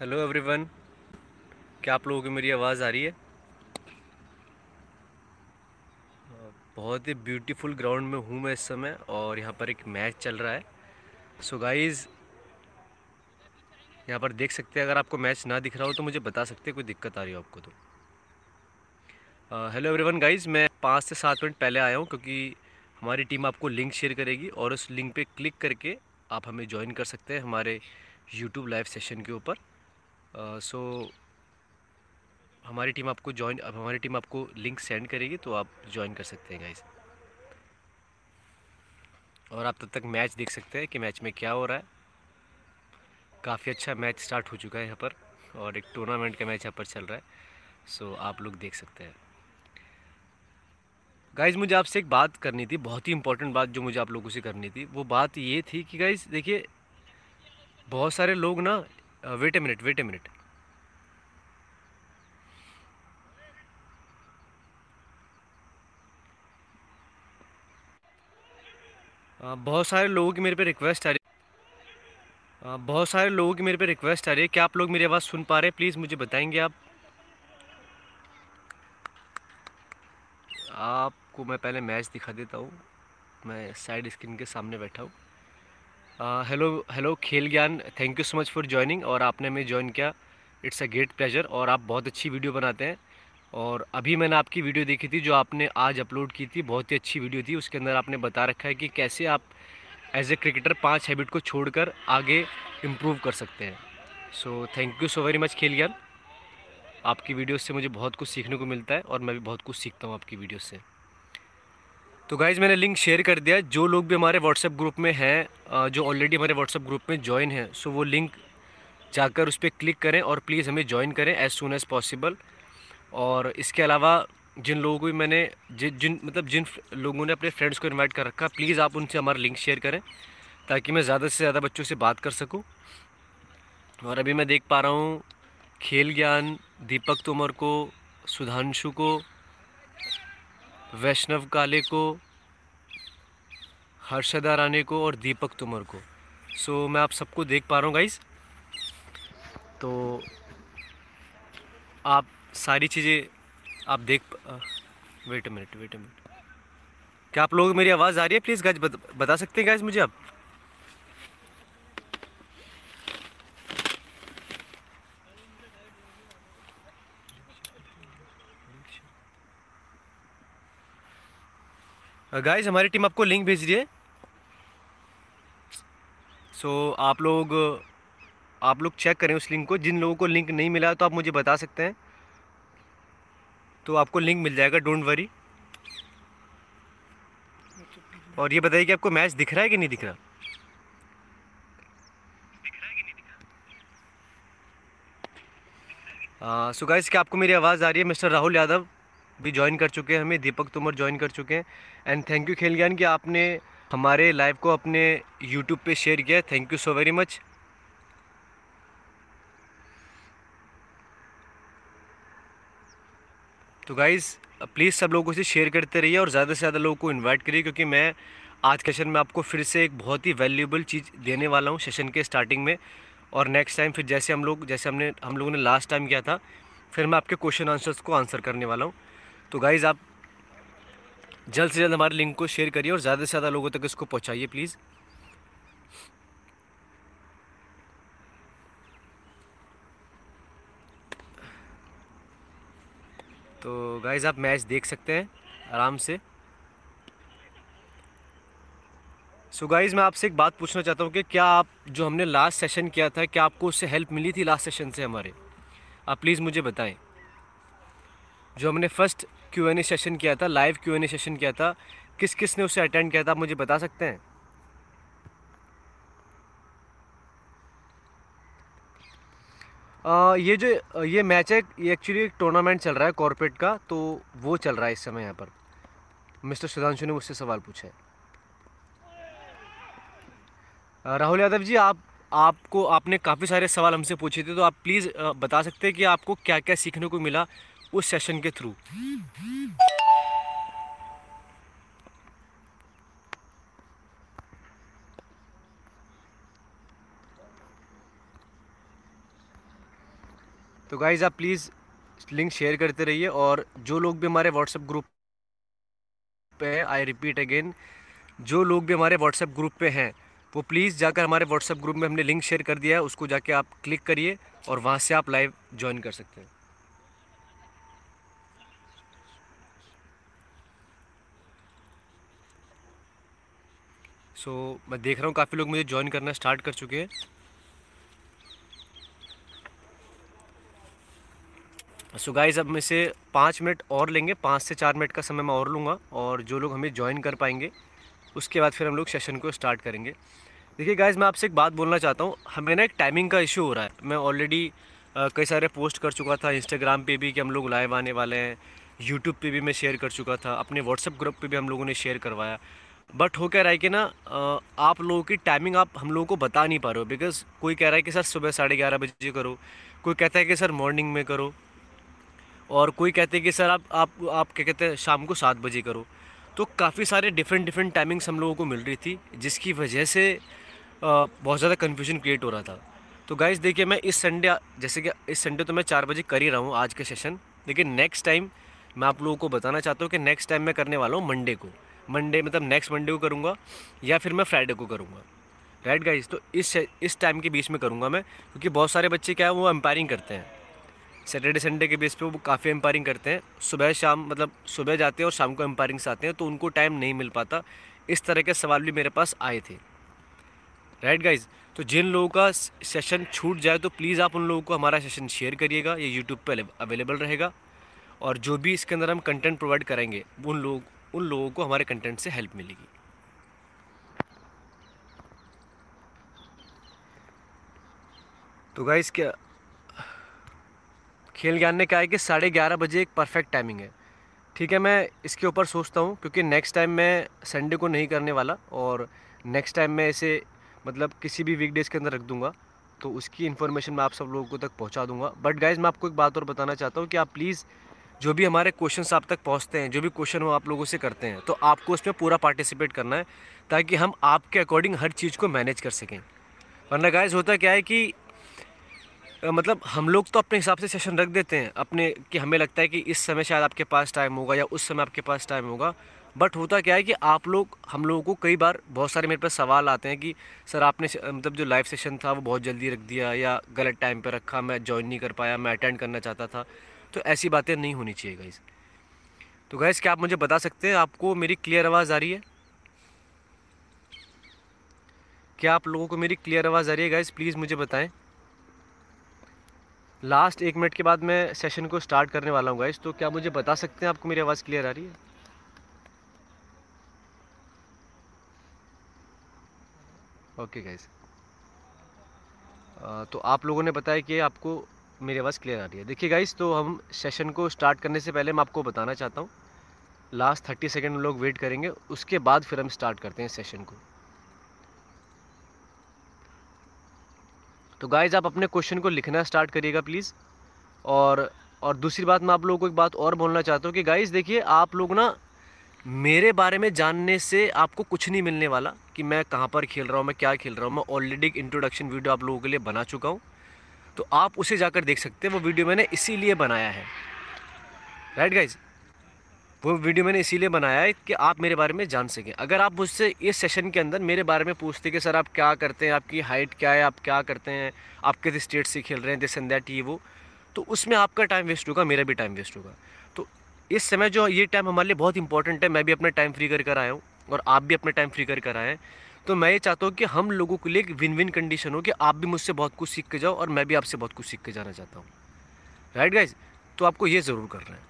Hello everyone क्या आप लोगों की मेरी आवाज़ आ रही है? बहुत ही ब्यूटीफुल ग्राउंड में हूँ मैं इस समय और यहाँ पर एक मैच चल रहा है। सो गाइस यहाँ पर देख सकते हैं, अगर आपको मैच ना दिख रहा हो तो मुझे बता सकते हैं, कोई दिक्कत आ रही हो आपको तो। हेलो एवरीवन गाइस मैं पाँच से सात मिनट पहले आया हूँ क्योंकि हमारी टीम आपको लिंक शेयर करेगी और उस लिंक पे क्लिक करके आप हमें ज्वाइन कर सकते हैं हमारे यूट्यूब लाइव सेशन के ऊपर। सो हमारी टीम आपको ज्वाइन अब हमारी टीम आपको लिंक सेंड करेगी तो आप ज्वाइन कर सकते हैं गाइस और आप तब तक मैच देख सकते हैं कि मैच में क्या हो रहा है। काफ़ी अच्छा मैच स्टार्ट हो चुका है यहाँ पर, और एक टूर्नामेंट का मैच यहाँ पर चल रहा है। सो आप लोग देख सकते हैं। गाइज़ मुझे आपसे एक बात करनी थी, बहुत ही इंपॉर्टेंट बात जो मुझे आप लोगों से करनी थी। वो बात ये थी कि गाइज़ देखिए, बहुत सारे लोग ना wait a minute wait a minute बहुत सारे लोगों की मेरे पे रिक्वेस्ट आ रही है। बहुत सारे लोगों की मेरे पे रिक्वेस्ट आ रही है। क्या आप लोग मेरी आवाज़ सुन पा रहे हैं? प्लीज़ मुझे बताएँगे आप। आपको मैं पहले मैच दिखा देता हूँ। मैं साइड स्क्रीन के सामने बैठा हूँ। Hello hello Khel Gyan thank you so much for joining और आपने हमें ज्वाइन किया। इट्स अ ग्रेट प्लेजर और आप बहुत अच्छी वीडियो बनाते हैं। और अभी मैंने आपकी वीडियो देखी थी, जो आपने आज अपलोड की थी, बहुत ही अच्छी वीडियो थी। उसके अंदर आपने बता रखा है कि कैसे आप एज ए क्रिकेटर पाँच हैबिट को छोड़कर आगे इम्प्रूव कर सकते हैं। So thank you so very much Khel Gyan. आपकी वीडियो से मुझे बहुत कुछ सीखने को मिलता है, और मैं भी बहुत कुछ सीखता हूँ आपकी वीडियो से। तो गाइज़ मैंने लिंक शेयर कर दिया। जो लोग भी हमारे व्हाट्सएप ग्रुप में हैं जो ऑलरेडी हमारे व्हाट्सएप ग्रुप में ज्वाइन हैं सो वो लिंक जाकर उस पर क्लिक करें और प्लीज़ हमें ज्वाइन करें एज़ सुन एज़ पॉसिबल और इसके अलावा जिन लोगों को मैंने जिन जिन मतलब जिन लोगों ने अपने फ्रेंड्स को इनवाइट कर रखा प्लीज़ आप उनसे हमारा लिंक शेयर करें, ताकि मैं ज़्यादा से ज़्यादा बच्चों से बात कर सकूँ। और अभी मैं देख पा रहा हूँ खेल ज्ञान, दीपक तोमर को, सुधांशु को वैष्णव काले को हर्षदा रानी को और दीपक तुमर को। सो so, मैं आप सबको देख पा रहा हूँ गाइस तो आप सारी चीज़ें आप देख वेट मिनट वेट मिनट क्या आप लोग मेरी आवाज़ आ रही है? प्लीज़ गाइज़ बता सकते हैं गाइज़ मुझे आप? गाइज़ हमारी टीम आपको लिंक भेज रही है। सो so, आप लोग आप लोग चेक करें उस लिंक को। जिन लोगों को लिंक नहीं मिला तो आप मुझे बता सकते हैं। तो आपको लिंक मिल जाएगा डोंट वरी और ये बताइए कि आपको मैच दिख रहा है कि नहीं दिख रहा? सो गाइस क्या आपको मेरी आवाज़ आ रही है मिस्टर राहुल यादव? भी ज्वाइन कर चुके हैं, हमें दीपक तोमर ज्वाइन कर चुके हैं। एंड थैंक यू खेल ज्ञान कि आपने हमारे लाइव को अपने यूट्यूब पे शेयर किया thank you so very much तो गाइज़ प्लीज़ सब लोगों से शेयर करते रहिए और ज़्यादा से ज़्यादा लोगों को इनवाइट करिए, क्योंकि मैं आज के सेशन में आपको फिर से एक बहुत ही वैल्यूबल चीज़ देने वाला हूँ सेशन के स्टार्टिंग में। और नेक्स्ट टाइम फिर जैसे हम लोग, जैसे हमने, हम लोगों ने लास्ट टाइम किया था, फिर मैं आपके क्वेश्चन आंसर्स को आंसर करने वाला हूँ। तो गाइज़ आप जल्द से जल्द हमारे लिंक को शेयर करिए और ज़्यादा से ज़्यादा लोगों तक इसको पहुँचाइए प्लीज़ तो गाइज़ आप मैच देख सकते हैं आराम से। सो so गाइज़ मैं आपसे एक बात पूछना चाहता हूँ कि क्या आप, जो हमने लास्ट सेशन किया था, क्या आपको उससे हेल्प मिली थी लास्ट सेशन से हमारे? आप प्लीज़ मुझे बताएँ। जो हमने first Q N A session किया था live Q N A session किया था। किस किस ने उसे अटेंड किया था आप मुझे बता सकते हैं? आ, ये जो ये मैच है ये एक्चुअली एक टूर्नामेंट चल रहा है कॉरपोरेट का तो वो चल रहा है इस समय यहाँ पर। मिस्टर सुधांशु ने मुझसे सवाल पूछा है। राहुल यादव जी आप आपको आपने काफ़ी सारे सवाल हमसे पूछे थे तो आप प्लीज़ बता सकते हैं कि आपको क्या क्या सीखने को मिला उस सेशन के थ्रू तो गाइज़ आप प्लीज़ लिंक शेयर करते रहिए और जो लोग भी हमारे व्हाट्सएप ग्रुप पे हैं आई रिपीट अगेन जो लोग भी हमारे व्हाट्सएप ग्रुप पे हैं, वो प्लीज़ जाकर हमारे व्हाट्सएप ग्रुप में हमने लिंक शेयर कर दिया है, उसको जाके आप क्लिक करिए और वहाँ से आप लाइव ज्वाइन कर सकते हैं। सो so, मैं देख रहा हूँ काफ़ी लोग मुझे ज्वाइन करना स्टार्ट कर चुके हैं। सो गाइज़ अब में से पाँच मिनट और लेंगे पाँच से चार मिनट का समय मैं और लूँगा और जो लोग हमें ज्वाइन कर पाएँगे उसके बाद फिर हम लोग सेशन को स्टार्ट करेंगे। देखिए गाइज़ मैं आपसे एक बात बोलना चाहता हूँ हमें ना एक टाइमिंग का इशू हो रहा है। मैं ऑलरेडी कई सारे पोस्ट कर चुका था इंस्टाग्राम पे भी कि हम लोग लाइव आने वाले हैं यूट्यूब पे भी मैं शेयर कर चुका था अपने व्हाट्सअप ग्रुप पे भी हम लोगों ने शेयर करवाया। बट हो क्या रहा है कि ना आप लोगों की टाइमिंग आप हम लोगों को बता नहीं पा रहे हो बिकॉज़ कोई कह रहा है कि सर सुबह साढ़े ग्यारह बजे करो, कोई कहता है कि सर मॉर्निंग में करो, और कोई कहते हैं कि सर आप आप आप क्या कहते हैं, शाम को सात बजे करो। तो काफ़ी सारे डिफरेंट डिफरेंट टाइमिंग्स हम लोगों को मिल रही थी, जिसकी वजह से बहुत ज़्यादा कन्फ्यूज़न क्रिएट हो रहा था। तो गाइज़ देखिए मैं इस संडे जैसे कि इस संडे तो मैं चार बजे कर ही रहा हूँ आज के सेशन लेकिन नेक्स्ट टाइम मैं आप लोगों को बताना चाहता हूँ कि नेक्स्ट टाइम मैं करने वाला हूँ मंडे को। मंडे मतलब नेक्स्ट मंडे को करूँगा, या फिर मैं फ्राइडे को करूँगा। राइट गाइज़ तो इस इस टाइम के बीच में करूँगा मैं, क्योंकि बहुत सारे बच्चे क्या है, वो एम्पायरिंग करते हैं। सैटरडे संडे के बेस पे वो काफ़ी एम्पायरिंग करते हैं। सुबह, शाम मतलब सुबह जाते हैं और शाम को एम्पायरिंग से आते हैं तो उनको टाइम नहीं मिल पाता। इस तरह के सवाल भी मेरे पास आए थे। राइट गाइज़ तो जिन लोगों का सेशन छूट जाए तो प्लीज़ आप उन लोगों को हमारा सेशन शेयर करिएगा। ये यूट्यूब पर अवेलेबल रहेगा। और जो भी इसके अंदर हम कंटेंट प्रोवाइड करेंगे, उन लोग उन लोगों को हमारे कंटेंट से हेल्प मिलेगी। तो गाइस क्या खेल ज्ञान ने कहा है कि साढ़े ग्यारह बजे एक परफेक्ट टाइमिंग है। ठीक है, मैं इसके ऊपर सोचता हूँ, क्योंकि नेक्स्ट टाइम मैं संडे को नहीं करने वाला और नेक्स्ट टाइम मैं इसे मतलब किसी भी वीकडेज़ के अंदर रख दूँगा तो उसकी इन्फॉर्मेशन मैं आप सब लोगों तक पहुँचा दूँगा। बट गाइज़ मैं आपको एक बात और बताना चाहता हूँ कि आप प्लीज़ जो भी हमारे क्वेश्चन आप तक पहुँचते हैं, जो भी क्वेश्चन वो आप लोगों से करते हैं तो आपको उसमें पूरा पार्टिसिपेट करना है, ताकि हम आपके अकॉर्डिंग हर चीज़ को मैनेज कर सकें। वरना गाइज़ होता क्या है कि मतलब हम लोग तो अपने हिसाब से सेशन रख देते हैं, अपने कि हमें लगता है कि इस समय शायद आपके पास टाइम होगा या उस समय आपके पास टाइम होगा। बट होता क्या है कि आप लोग, हम लोगों को कई बार बहुत सारे मेरे पास सवाल आते हैं कि, सर, आपने मतलब जो लाइव सेशन था वो बहुत जल्दी रख दिया या गलत टाइम पर रखा, मैं ज्वाइन नहीं कर पाया, मैं अटेंड करना चाहता था। तो ऐसी बातें नहीं होनी चाहिए गाइज़ तो गैस क्या आप मुझे बता सकते हैं? आपको मेरी क्लियर आवाज़ आ रही है? क्या आप लोगों को मेरी क्लियर आवाज़ आ रही है गाइज़ प्लीज़ मुझे बताएँ. लास्ट एक मिनट के बाद मैं सेशन को स्टार्ट करने वाला हूँ गाइस तो क्या मुझे बता सकते हैं आपको मेरी आवाज़ क्लियर आ रही है? ओके गाइस तो आप लोगों ने बताया कि आपको मेरी आवाज़ क्लियर आ रही है। देखिए गाइस तो हम सेशन को स्टार्ट करने से पहले मैं आपको बताना चाहता हूँ। लास्ट थर्टी सेकेंड लोग वेट करेंगे, उसके बाद फिर हम स्टार्ट करते हैं सेशन को। तो गाइज़ आप अपने क्वेश्चन को लिखना स्टार्ट करिएगा प्लीज़ और और दूसरी बात मैं आप लोगों को एक बात और बोलना चाहता हूँ कि गाइज़ देखिए आप लोग ना मेरे बारे में जानने से आपको कुछ नहीं मिलने वाला कि मैं कहाँ पर खेल रहा हूँ, मैं क्या खेल रहा हूँ। मैं ऑलरेडी एक इंट्रोडक्शन वीडियो आप लोगों के लिए बना चुका हूँ। तो आप उसे जाकर देख सकते हैं, वो वीडियो मैंने इसीलिए बनाया है। राइट गाइज़ वो वीडियो मैंने इसीलिए बनाया है कि आप मेरे बारे में जान सकें। अगर आप मुझसे इस सेशन के अंदर मेरे बारे में पूछते कि, सर, आप क्या करते हैं? आपकी हाइट क्या है? आप क्या करते हैं? आप किस स्टेट से खेल रहे हैं? दिस एंड दैट ये, वो। तो उसमें आपका टाइम वेस्ट होगा, मेरा भी टाइम वेस्ट होगा। तो इस समय जो ये टाइम हमारे लिए बहुत इंपॉर्टेंट है, मैं भी अपना टाइम फ्री कर कर आया हूँ और आप भी अपना टाइम फ्री कर कर आए तो मैं ये चाहता हूँ कि हम लोगों के लिए एक विन विन कंडीशन हो कि आप भी मुझसे बहुत कुछ सीख के जाओ और मैं भी आपसे बहुत कुछ सीख के जाना चाहता हूँ। राइट गाइज़ तो आपको ये ज़रूर करना है।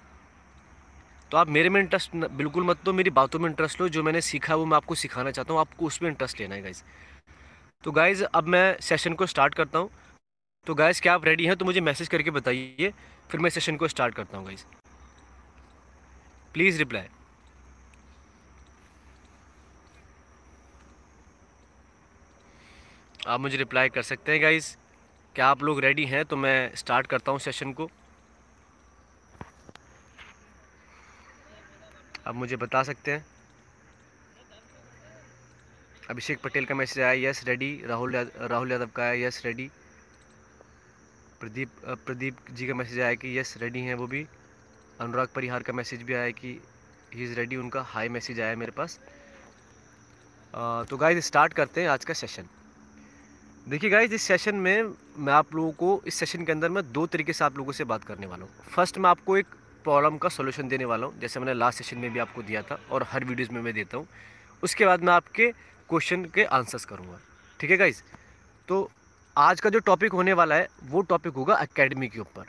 तो आप मेरे में इंटरेस्ट बिल्कुल मत दो मेरी बातों में इंटरेस्ट लो, जो मैंने सीखा वो मैं आपको सिखाना चाहता हूँ, आपको उसमें इंटरेस्ट लेना है गाइज़ तो गाइज़ अब मैं सेशन को स्टार्ट करता हूँ। तो गाइज़ क्या आप रेडी हैं? तो मुझे मैसेज करके बताइए, फिर मैं सेशन को स्टार्ट करता हूँ गाइज़ प्लीज़ रिप्लाई आप मुझे रिप्लाई कर सकते हैं गाइज़ क्या आप लोग रेडी हैं? तो मैं स्टार्ट करता हूँ सेशन को। आप मुझे बता सकते हैं? अभिषेक पटेल का मैसेज आया यस रेडी राहुल राहुल यादव का आया यस रेडी प्रदीप प्रदीप जी का मैसेज आया कि यस रेडी हैं वो भी. अनुराग परिहार का मैसेज भी आया कि ही इज़ रेडी उनका हाई मैसेज आया मेरे पास। आ, तो गाइज़ स्टार्ट करते हैं आज का सेशन देखिए गाइज़ इस सेशन में मैं आप लोगों को, इस सेशन के अंदर मैं दो तरीके से आप लोगों से बात करने वाला हूँ। फ़र्स्ट मैं आपको एक प्रॉब्लम का सोल्यूशन देने वाला हूँ, जैसे मैंने लास्ट सेशन में भी आपको दिया था और हर वीडियोज़ में मैं देता हूँ। उसके बाद मैं आपके क्वेश्चन के आंसर्स करूँगा। ठीक है गाइज़ तो आज का जो टॉपिक होने वाला है, वो टॉपिक होगा अकेडमी के ऊपर।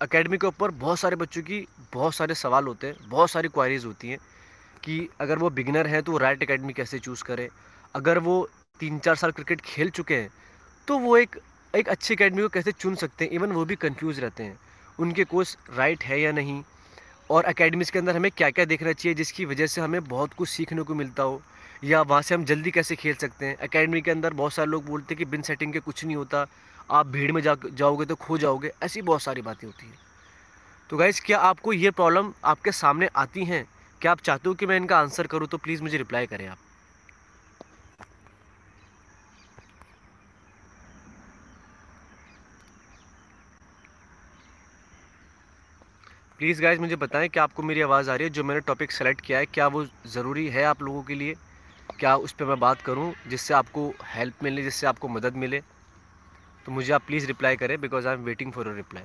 अकेडमी के ऊपर बहुत सारे बच्चों की बहुत सारे सवाल होते हैं, बहुत सारी क्वारीज होती हैं कि अगर वो बिगनर हैं तो वो राइट अकेडमी कैसे चूज़ करें? अगर वो तीन चार साल क्रिकेट खेल चुके हैं तो वो एक एक अच्छी अकेडमी को कैसे चुन सकते हैं? इवन वो भी कंफ्यूज रहते हैं, उनके कोर्स राइट है या नहीं? और अकेडमीज़ के अंदर हमें क्या क्या देखना चाहिए जिसकी वजह से हमें बहुत कुछ सीखने को मिलता हो? या वहाँ से हम जल्दी कैसे खेल सकते हैं? अकेडमी के अंदर बहुत सारे लोग बोलते हैं कि बिन सेटिंग के कुछ नहीं होता, आप भीड़ में जा, जाओगे तो खो जाओगे, ऐसी बहुत सारी बातें होती हैं। तो गाइज़ क्या आपको ये प्रॉब्लम आपके सामने आती हैं? क्या आप चाहते हो कि मैं इनका आंसर करूँ? तो प्लीज़ मुझे रिप्लाई करें आप। प्लीज़ गाइज़ मुझे बताएँ कि आपको मेरी आवाज़ आ रही है? जो मैंने टॉपिक सेलेक्ट किया है, क्या वो ज़रूरी है आप लोगों के लिए? क्या उस पर मैं बात करूँ जिससे आपको हेल्प मिले, जिससे आपको मदद मिले? तो मुझे आप प्लीज़ रिप्लाई करें because I am waiting for your reply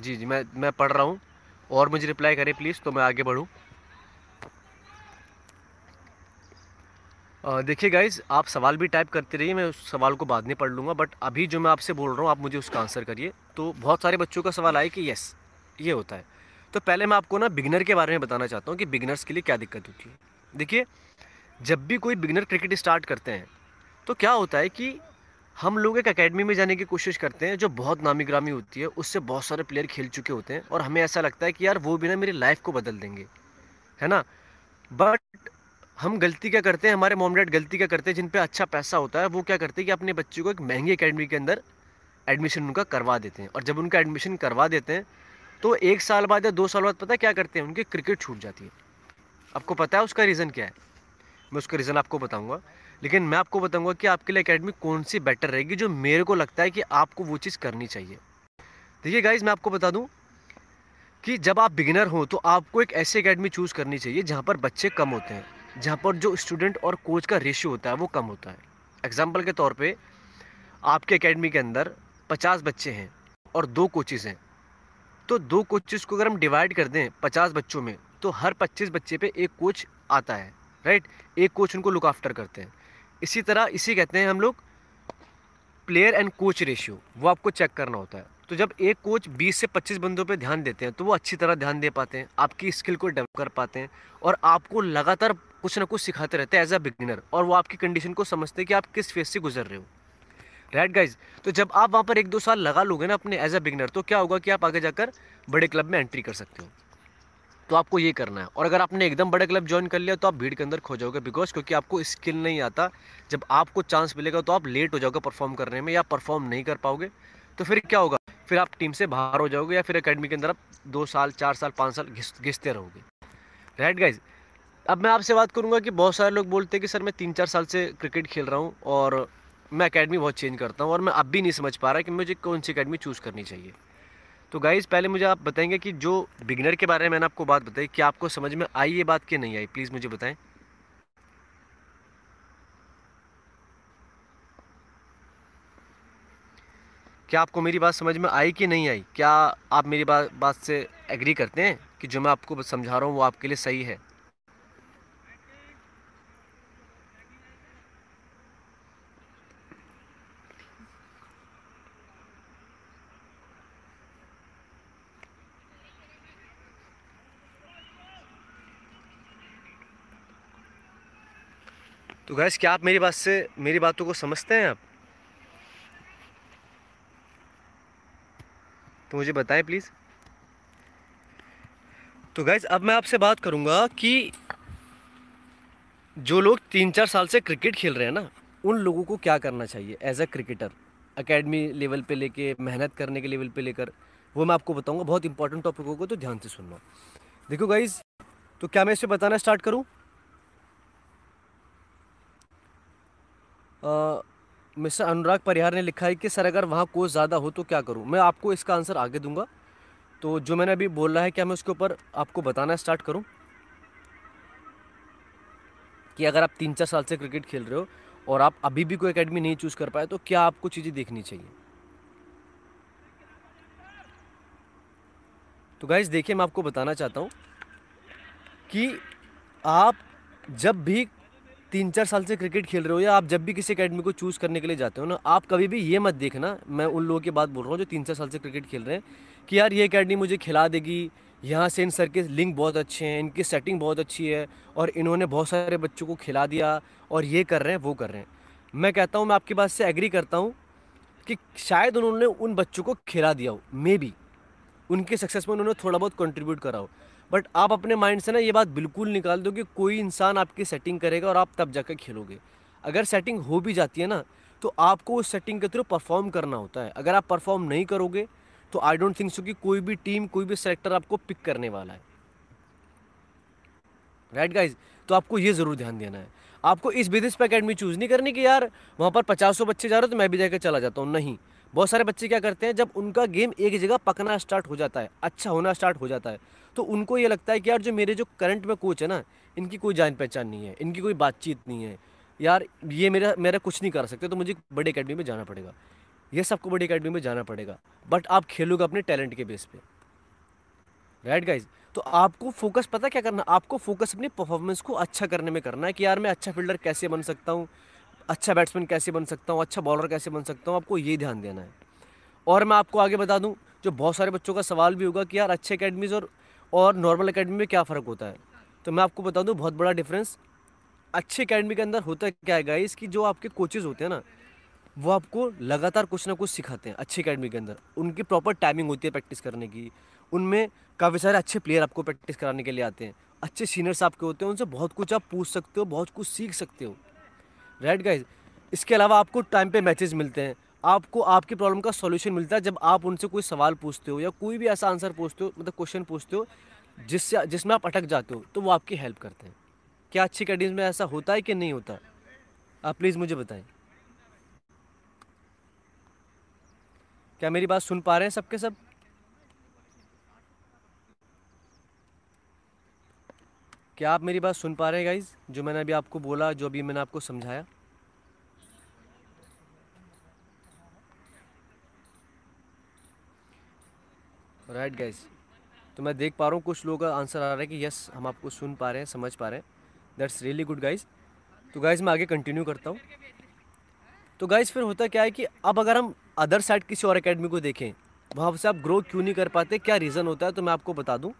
ji ji, मैं मैं पढ़ रहा हूँ। और मुझे रिप्लाई करें प्लीज़ तो मैं आगे बढ़ूँ। देखिए गाइज़ आप सवाल भी टाइप करते रहिए, मैं उस सवाल को बाद में पढ़ लूँगा बट अभी जो मैं आपसे बोल रहा हूँ, आप मुझे उसका आंसर करिए। तो बहुत सारे बच्चों का सवाल आए कि यस ये होता है। तो पहले मैं आपको ना बिगनर के बारे में बताना चाहता हूँ कि बिगनर्स के लिए क्या दिक्कत होती है। देखिए, जब भी कोई बिगनर क्रिकेट स्टार्ट करते हैं तो क्या होता है कि हम लोग एक अकेडमी में जाने की कोशिश करते हैं, जो बहुत नामी ग्रामी होती है, उससे बहुत सारे प्लेयर खेल चुके होते हैं, और हमें ऐसा लगता है कि यार, वो भी ना मेरी लाइफ को बदल देंगे। है ना? बट हम गलती क्या करते हैं? हमारे मोम डैड गलती क्या करते हैं? जिन पे अच्छा पैसा होता है, वो क्या करते हैं कि अपने बच्चे को एक महँगी अकेडमी के अंदर एडमिशन उनका करवा देते हैं। और जब उनका एडमिशन करवा देते हैं तो एक साल बाद या दो साल बाद पता है क्या करते हैं? उनकी क्रिकेट छूट जाती है। आपको पता है उसका रीज़न क्या है? मैं उसका रीज़न आपको बताऊँगा। लेकिन मैं आपको बताऊँगा कि आपके लिए अकेडमी कौन सी बेटर रहेगी जो मेरे को लगता है कि आपको वो चीज़ करनी चाहिए। देखिए गाइज़ मैं आपको बता दूँ कि जब आप बिगिनर हो तो आपको एक ऐसी अकेडमी चूज़ करनी चाहिए जहाँ पर बच्चे कम होते हैं। जहाँ पर जो स्टूडेंट और कोच का रेशियो होता है, वो कम होता है। एग्ज़ाम्पल के तौर पे, आपके एकेडमी के अंदर पचास बच्चे हैं और दो कोचेज़ हैं। तो दो कोचेज़ को अगर हम डिवाइड कर दें पचास बच्चों में तो हर पच्चीस बच्चे पे एक कोच आता है राइट एक कोच उनको लुक आफ्टर करते हैं। इसी तरह, इसी कहते हैं हम लोग प्लेयर एंड कोच रेशियो वो आपको चेक करना होता है। तो जब एक कोच 20 से 25 बंदों पे ध्यान देते हैं तो वो अच्छी तरह ध्यान दे पाते हैं, आपकी स्किल को डेवलप कर पाते हैं और आपको लगातार कुछ ना कुछ सिखाते रहते हैं एज अ बिगिनर और वो आपकी कंडीशन को समझते हैं कि आप किस फ़ेज़ से गुजर रहे हो। राइट गाइज़ तो जब आप वहाँ पर एक दो साल लगा लोगे ना अपने एज अ बिगनर तो क्या होगा कि आप आगे जाकर बड़े क्लब में एंट्री कर सकते हो। तो आपको ये करना है और अगर आपने एकदम बड़े क्लब ज्वाइन कर लिया तो आप भीड़ के अंदर खो जाओगे बिकॉज़ क्योंकि आपको स्किल नहीं आता। जब आपको चांस मिलेगा तो आप लेट हो जाओगे परफॉर्म करने में या परफॉर्म नहीं कर पाओगे। तो फिर क्या होगा? फिर आप टीम से बाहर हो जाओगे या फिर अकेडमी के अंदर आप दो साल, चार साल, पाँच साल घिस, घिसते रहोगे। राइट गाइज़ अब मैं आपसे बात करूँगा कि बहुत सारे लोग बोलते हैं कि, सर, मैं तीन चार साल से क्रिकेट खेल रहा हूँ और मैं अकेडमी बहुत चेंज करता हूँ और मैं अब भी नहीं समझ पा रहा कि मुझे कौन सी अकेडमी चूज़ करनी चाहिए। तो गाइज़ पहले मुझे आप बताएँगे कि जो बिगनर के बारे में मैंने आपको बात बताई कि आपको समझ में आई ये बात कि नहीं आई? प्लीज़ मुझे बताएँ। क्या आपको मेरी बात समझ में आई कि नहीं आई? क्या आप मेरी बात बात से एग्री करते हैं कि जो मैं आपको समझा रहा हूँ वो आपके लिए सही है? तो गैस क्या आप मेरी बात से, मेरी बातों को समझते हैं आप? तो मुझे बताएँ प्लीज़ तो गैस अब मैं आपसे बात करूँगा कि जो लोग तीन चार साल से क्रिकेट खेल रहे हैं ना, उन लोगों को क्या करना चाहिए as a cricketer academy level पे लेके, मेहनत करने के लेवल पे लेकर, वो मैं आपको बताऊँगा बहुत इंपॉर्टेंट टॉपिक होगा तो ध्यान से सुनना देखो गाइज़ तो क्या मैं इसे बताना स्टार्ट करूँ? मिस्टर अनुराग परिहार ने लिखा है कि, सर, अगर वहाँ कोच ज़्यादा हो तो क्या करूँ? मैं आपको इसका आंसर आगे दूँगा। तो जो मैंने अभी बोल रहा है, क्या मैं उसके ऊपर आपको बताना स्टार्ट करूँ? कि अगर आप तीन चार साल से क्रिकेट खेल रहे हो और आप अभी भी कोई अकेडमी नहीं चूज़ कर पाए तो क्या आपको चीज़ें देखनी चाहिए? तो गाइज़ देखिए, मैं आपको बताना चाहता हूँ कि आप जब भी तीन चार साल से क्रिकेट खेल रहे हो या आप जब भी किसी अकेडमी को चूज़ करने के लिए जाते हो ना, आप कभी भी ये मत देखना, मैं उन लोगों की बात बोल रहा हूँ जो तीन चार साल से क्रिकेट खेल रहे हैं, कि यार ये अकेडमी मुझे खिला देगी। यहाँ से इन सर के लिंक बहुत अच्छे हैं, इनकी सेटिंग बहुत अच्छी है और इन्होंने बहुत सारे बच्चों को खिला दिया और ये कर रहे हैं, वो कर रहे हैं। मैं कहता हूँ, मैं आपकी बात से एग्री करता हूँ कि शायद उन्होंने उन बच्चों को खिला दिया हो मे बी उनके सक्सेस में उन्होंने थोड़ा बहुत कंट्रीब्यूट करा हो। बट आप अपने माइंड से ना ये बात बिल्कुल निकाल दो कि कोई इंसान आपकी सेटिंग करेगा और आप तब जाकर खेलोगे। अगर सेटिंग हो भी जाती है ना तो आपको उस सेटिंग के थ्रू परफॉर्म करना होता है। अगर आप परफॉर्म नहीं करोगे तो आई डोंट थिंक सो कि कोई भी टीम, कोई भी सेलेक्टर आपको पिक करने वाला है। राइट right गाइज़ तो आपको ये ज़रूर ध्यान देना है। आपको इस बिज़नेस पर अकेडमी चूज़ नहीं करनी कि यार, वहाँ पर पचास सौ बच्चे जा रहे हो तो मैं भी जाकर चला जाता हूँ। नहीं। बहुत सारे बच्चे क्या करते हैं, जब उनका गेम एक जगह पकना स्टार्ट हो जाता है अच्छा होना स्टार्ट हो जाता है तो उनको ये लगता है कि यार जो मेरे जो करंट में कोच है ना, इनकी कोई जान पहचान नहीं है, इनकी कोई बातचीत नहीं है। यार ये मेरा मेरा कुछ नहीं कर सकते तो मुझे बड़े अकेडमी में जाना पड़ेगा। ये सबको बड़ी अकेडमी में जाना पड़ेगा। बट आप खेलोगे अपने टैलेंट के बेस पे। राइट गाइज़ तो आपको फोकस पता क्या करना? आपको फोकस अपनी परफॉर्मेंस को अच्छा करने में करना है कि यार मैं अच्छा फील्डर कैसे बन सकता हूँ अच्छा बैट्समैन कैसे बन सकता हूँ अच्छा बॉलर कैसे बन सकता हूँ, आपको ये ध्यान देना है। और मैं आपको आगे बता दूँ, जो बहुत सारे बच्चों का सवाल भी होगा कि यार अच्छे अकेडमीज़ और और नॉर्मल अकेडमी में क्या फ़र्क होता है? तो मैं आपको बता दूँ, बहुत बड़ा डिफरेंस अच्छे अकेडमी के अंदर होता क्या है गाइस कि जो आपके कोचेज़ होते हैं ना, वो आपको लगातार कुछ ना कुछ सिखाते हैं अच्छी अकेडमी के अंदर। उनकी प्रॉपर टाइमिंग होती है प्रैक्टिस करने की। उनमें काफ़ी सारे अच्छे प्लेयर आपको प्रैक्टिस कराने के लिए आते हैं। अच्छे सीनियर्स आपके होते हैं, उनसे बहुत कुछ आप पूछ सकते हो, बहुत कुछ सीख सकते हो। राइट गाइज़ इसके अलावा आपको टाइम पे मैचेस मिलते हैं। आपको आपकी प्रॉब्लम का सॉल्यूशन मिलता है जब आप उनसे कोई सवाल पूछते हो या कोई भी ऐसा आंसर पूछते हो मतलब क्वेश्चन पूछते हो, जिससे, जिसमें आप अटक जाते हो तो वो आपकी हेल्प करते हैं। क्या अच्छी अकेडमी में ऐसा होता है कि नहीं होता? आप प्लीज़ मुझे बताएँ। क्या मेरी बात सुन पा रहे हैं सबके सब? क्या आप मेरी बात सुन पा रहे हैं गाइज़ जो मैंने अभी आपको बोला, जो अभी मैंने आपको समझाया। राइट गाइज़ तो मैं देख पा रहा हूँ, कुछ लोगों का आंसर आ रहा है कि यस हम आपको सुन पा रहे हैं, समझ पा रहे हैं। दैट्स रियली गुड गाइज़ तो गाइज़ मैं आगे कंटिन्यू करता हूँ। तो गाइज़ फिर होता क्या है कि अब अगर हम अदर साइड किसी और अकेडमी को देखें, वहाँ से आप ग्रो क्यों नहीं कर पाते, क्या रीज़न होता है तो मैं आपको बता दूँ।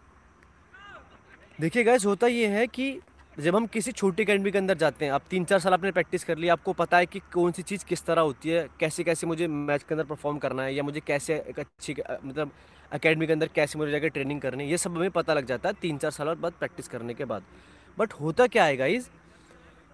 देखिए गाइज़ होता ये है कि जब हम किसी छोटी अकेडमी के अंदर जाते हैं, आप तीन चार साल आपने प्रैक्टिस कर लिया, आपको पता है कि कौन सी चीज़ किस तरह होती है कैसे कैसे मुझे मैच के अंदर परफॉर्म करना है, या मुझे कैसे एक अच्छी मतलब अकेडमी के अंदर कैसे मुझे जाकर ट्रेनिंग करनी ये सब हमें पता लग जाता है तीन चार साल बाद प्रैक्टिस करने के बाद। बट होता क्या है गाइज़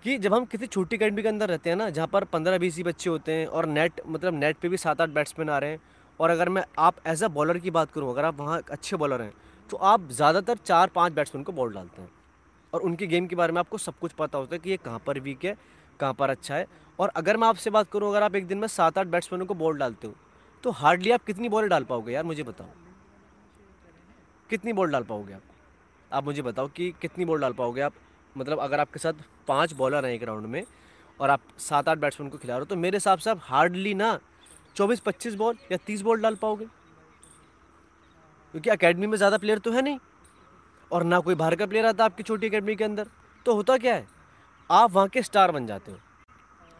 कि जब हम किसी छोटी अकेडमी के अंदर रहते हैं ना, जहाँ पर पंद्रह बीस ही बच्चे होते हैं और नेट मतलब नेट पे भी सात आठ बैट्समैन आ रहे हैं, और अगर मैं, आप एज अ बॉलर की बात करूँ, अगर आप वहाँ अच्छे बॉलर हैं तो आप ज़्यादातर चार पाँच बैट्समैन को बॉल डालते हैं। और उनके गेम के बारे में आपको सब कुछ पता होता है कि ये कहाँ पर वीक है, कहाँ पर अच्छा है। और अगर मैं आपसे बात करूँ, अगर आप एक दिन में सात आठ बैट्समैनों को बॉल डालते हो तो हार्डली आप कितनी बॉल डाल पाओगे यार, मुझे बताओ। कितनी बॉल डाल पाओगे आप? आप मुझे बताओ कि कितनी बॉल डाल पाओगे आप? मतलब अगर आपके साथ पाँच बॉलर हैं एक राउंड में और आप सात आठ बैट्समैन को खिला रहे हो तो मेरे हिसाब से आप हार्डली ना चौबीस पच्चीस बॉल या तीस बॉल डाल पाओगे। क्योंकि अकेडमी में ज़्यादा प्लेयर तो है नहीं और ना कोई बाहर का प्लेयर आता आपकी छोटी अकेडमी के अंदर। तो होता क्या है? आप वहाँ के स्टार बन जाते हो।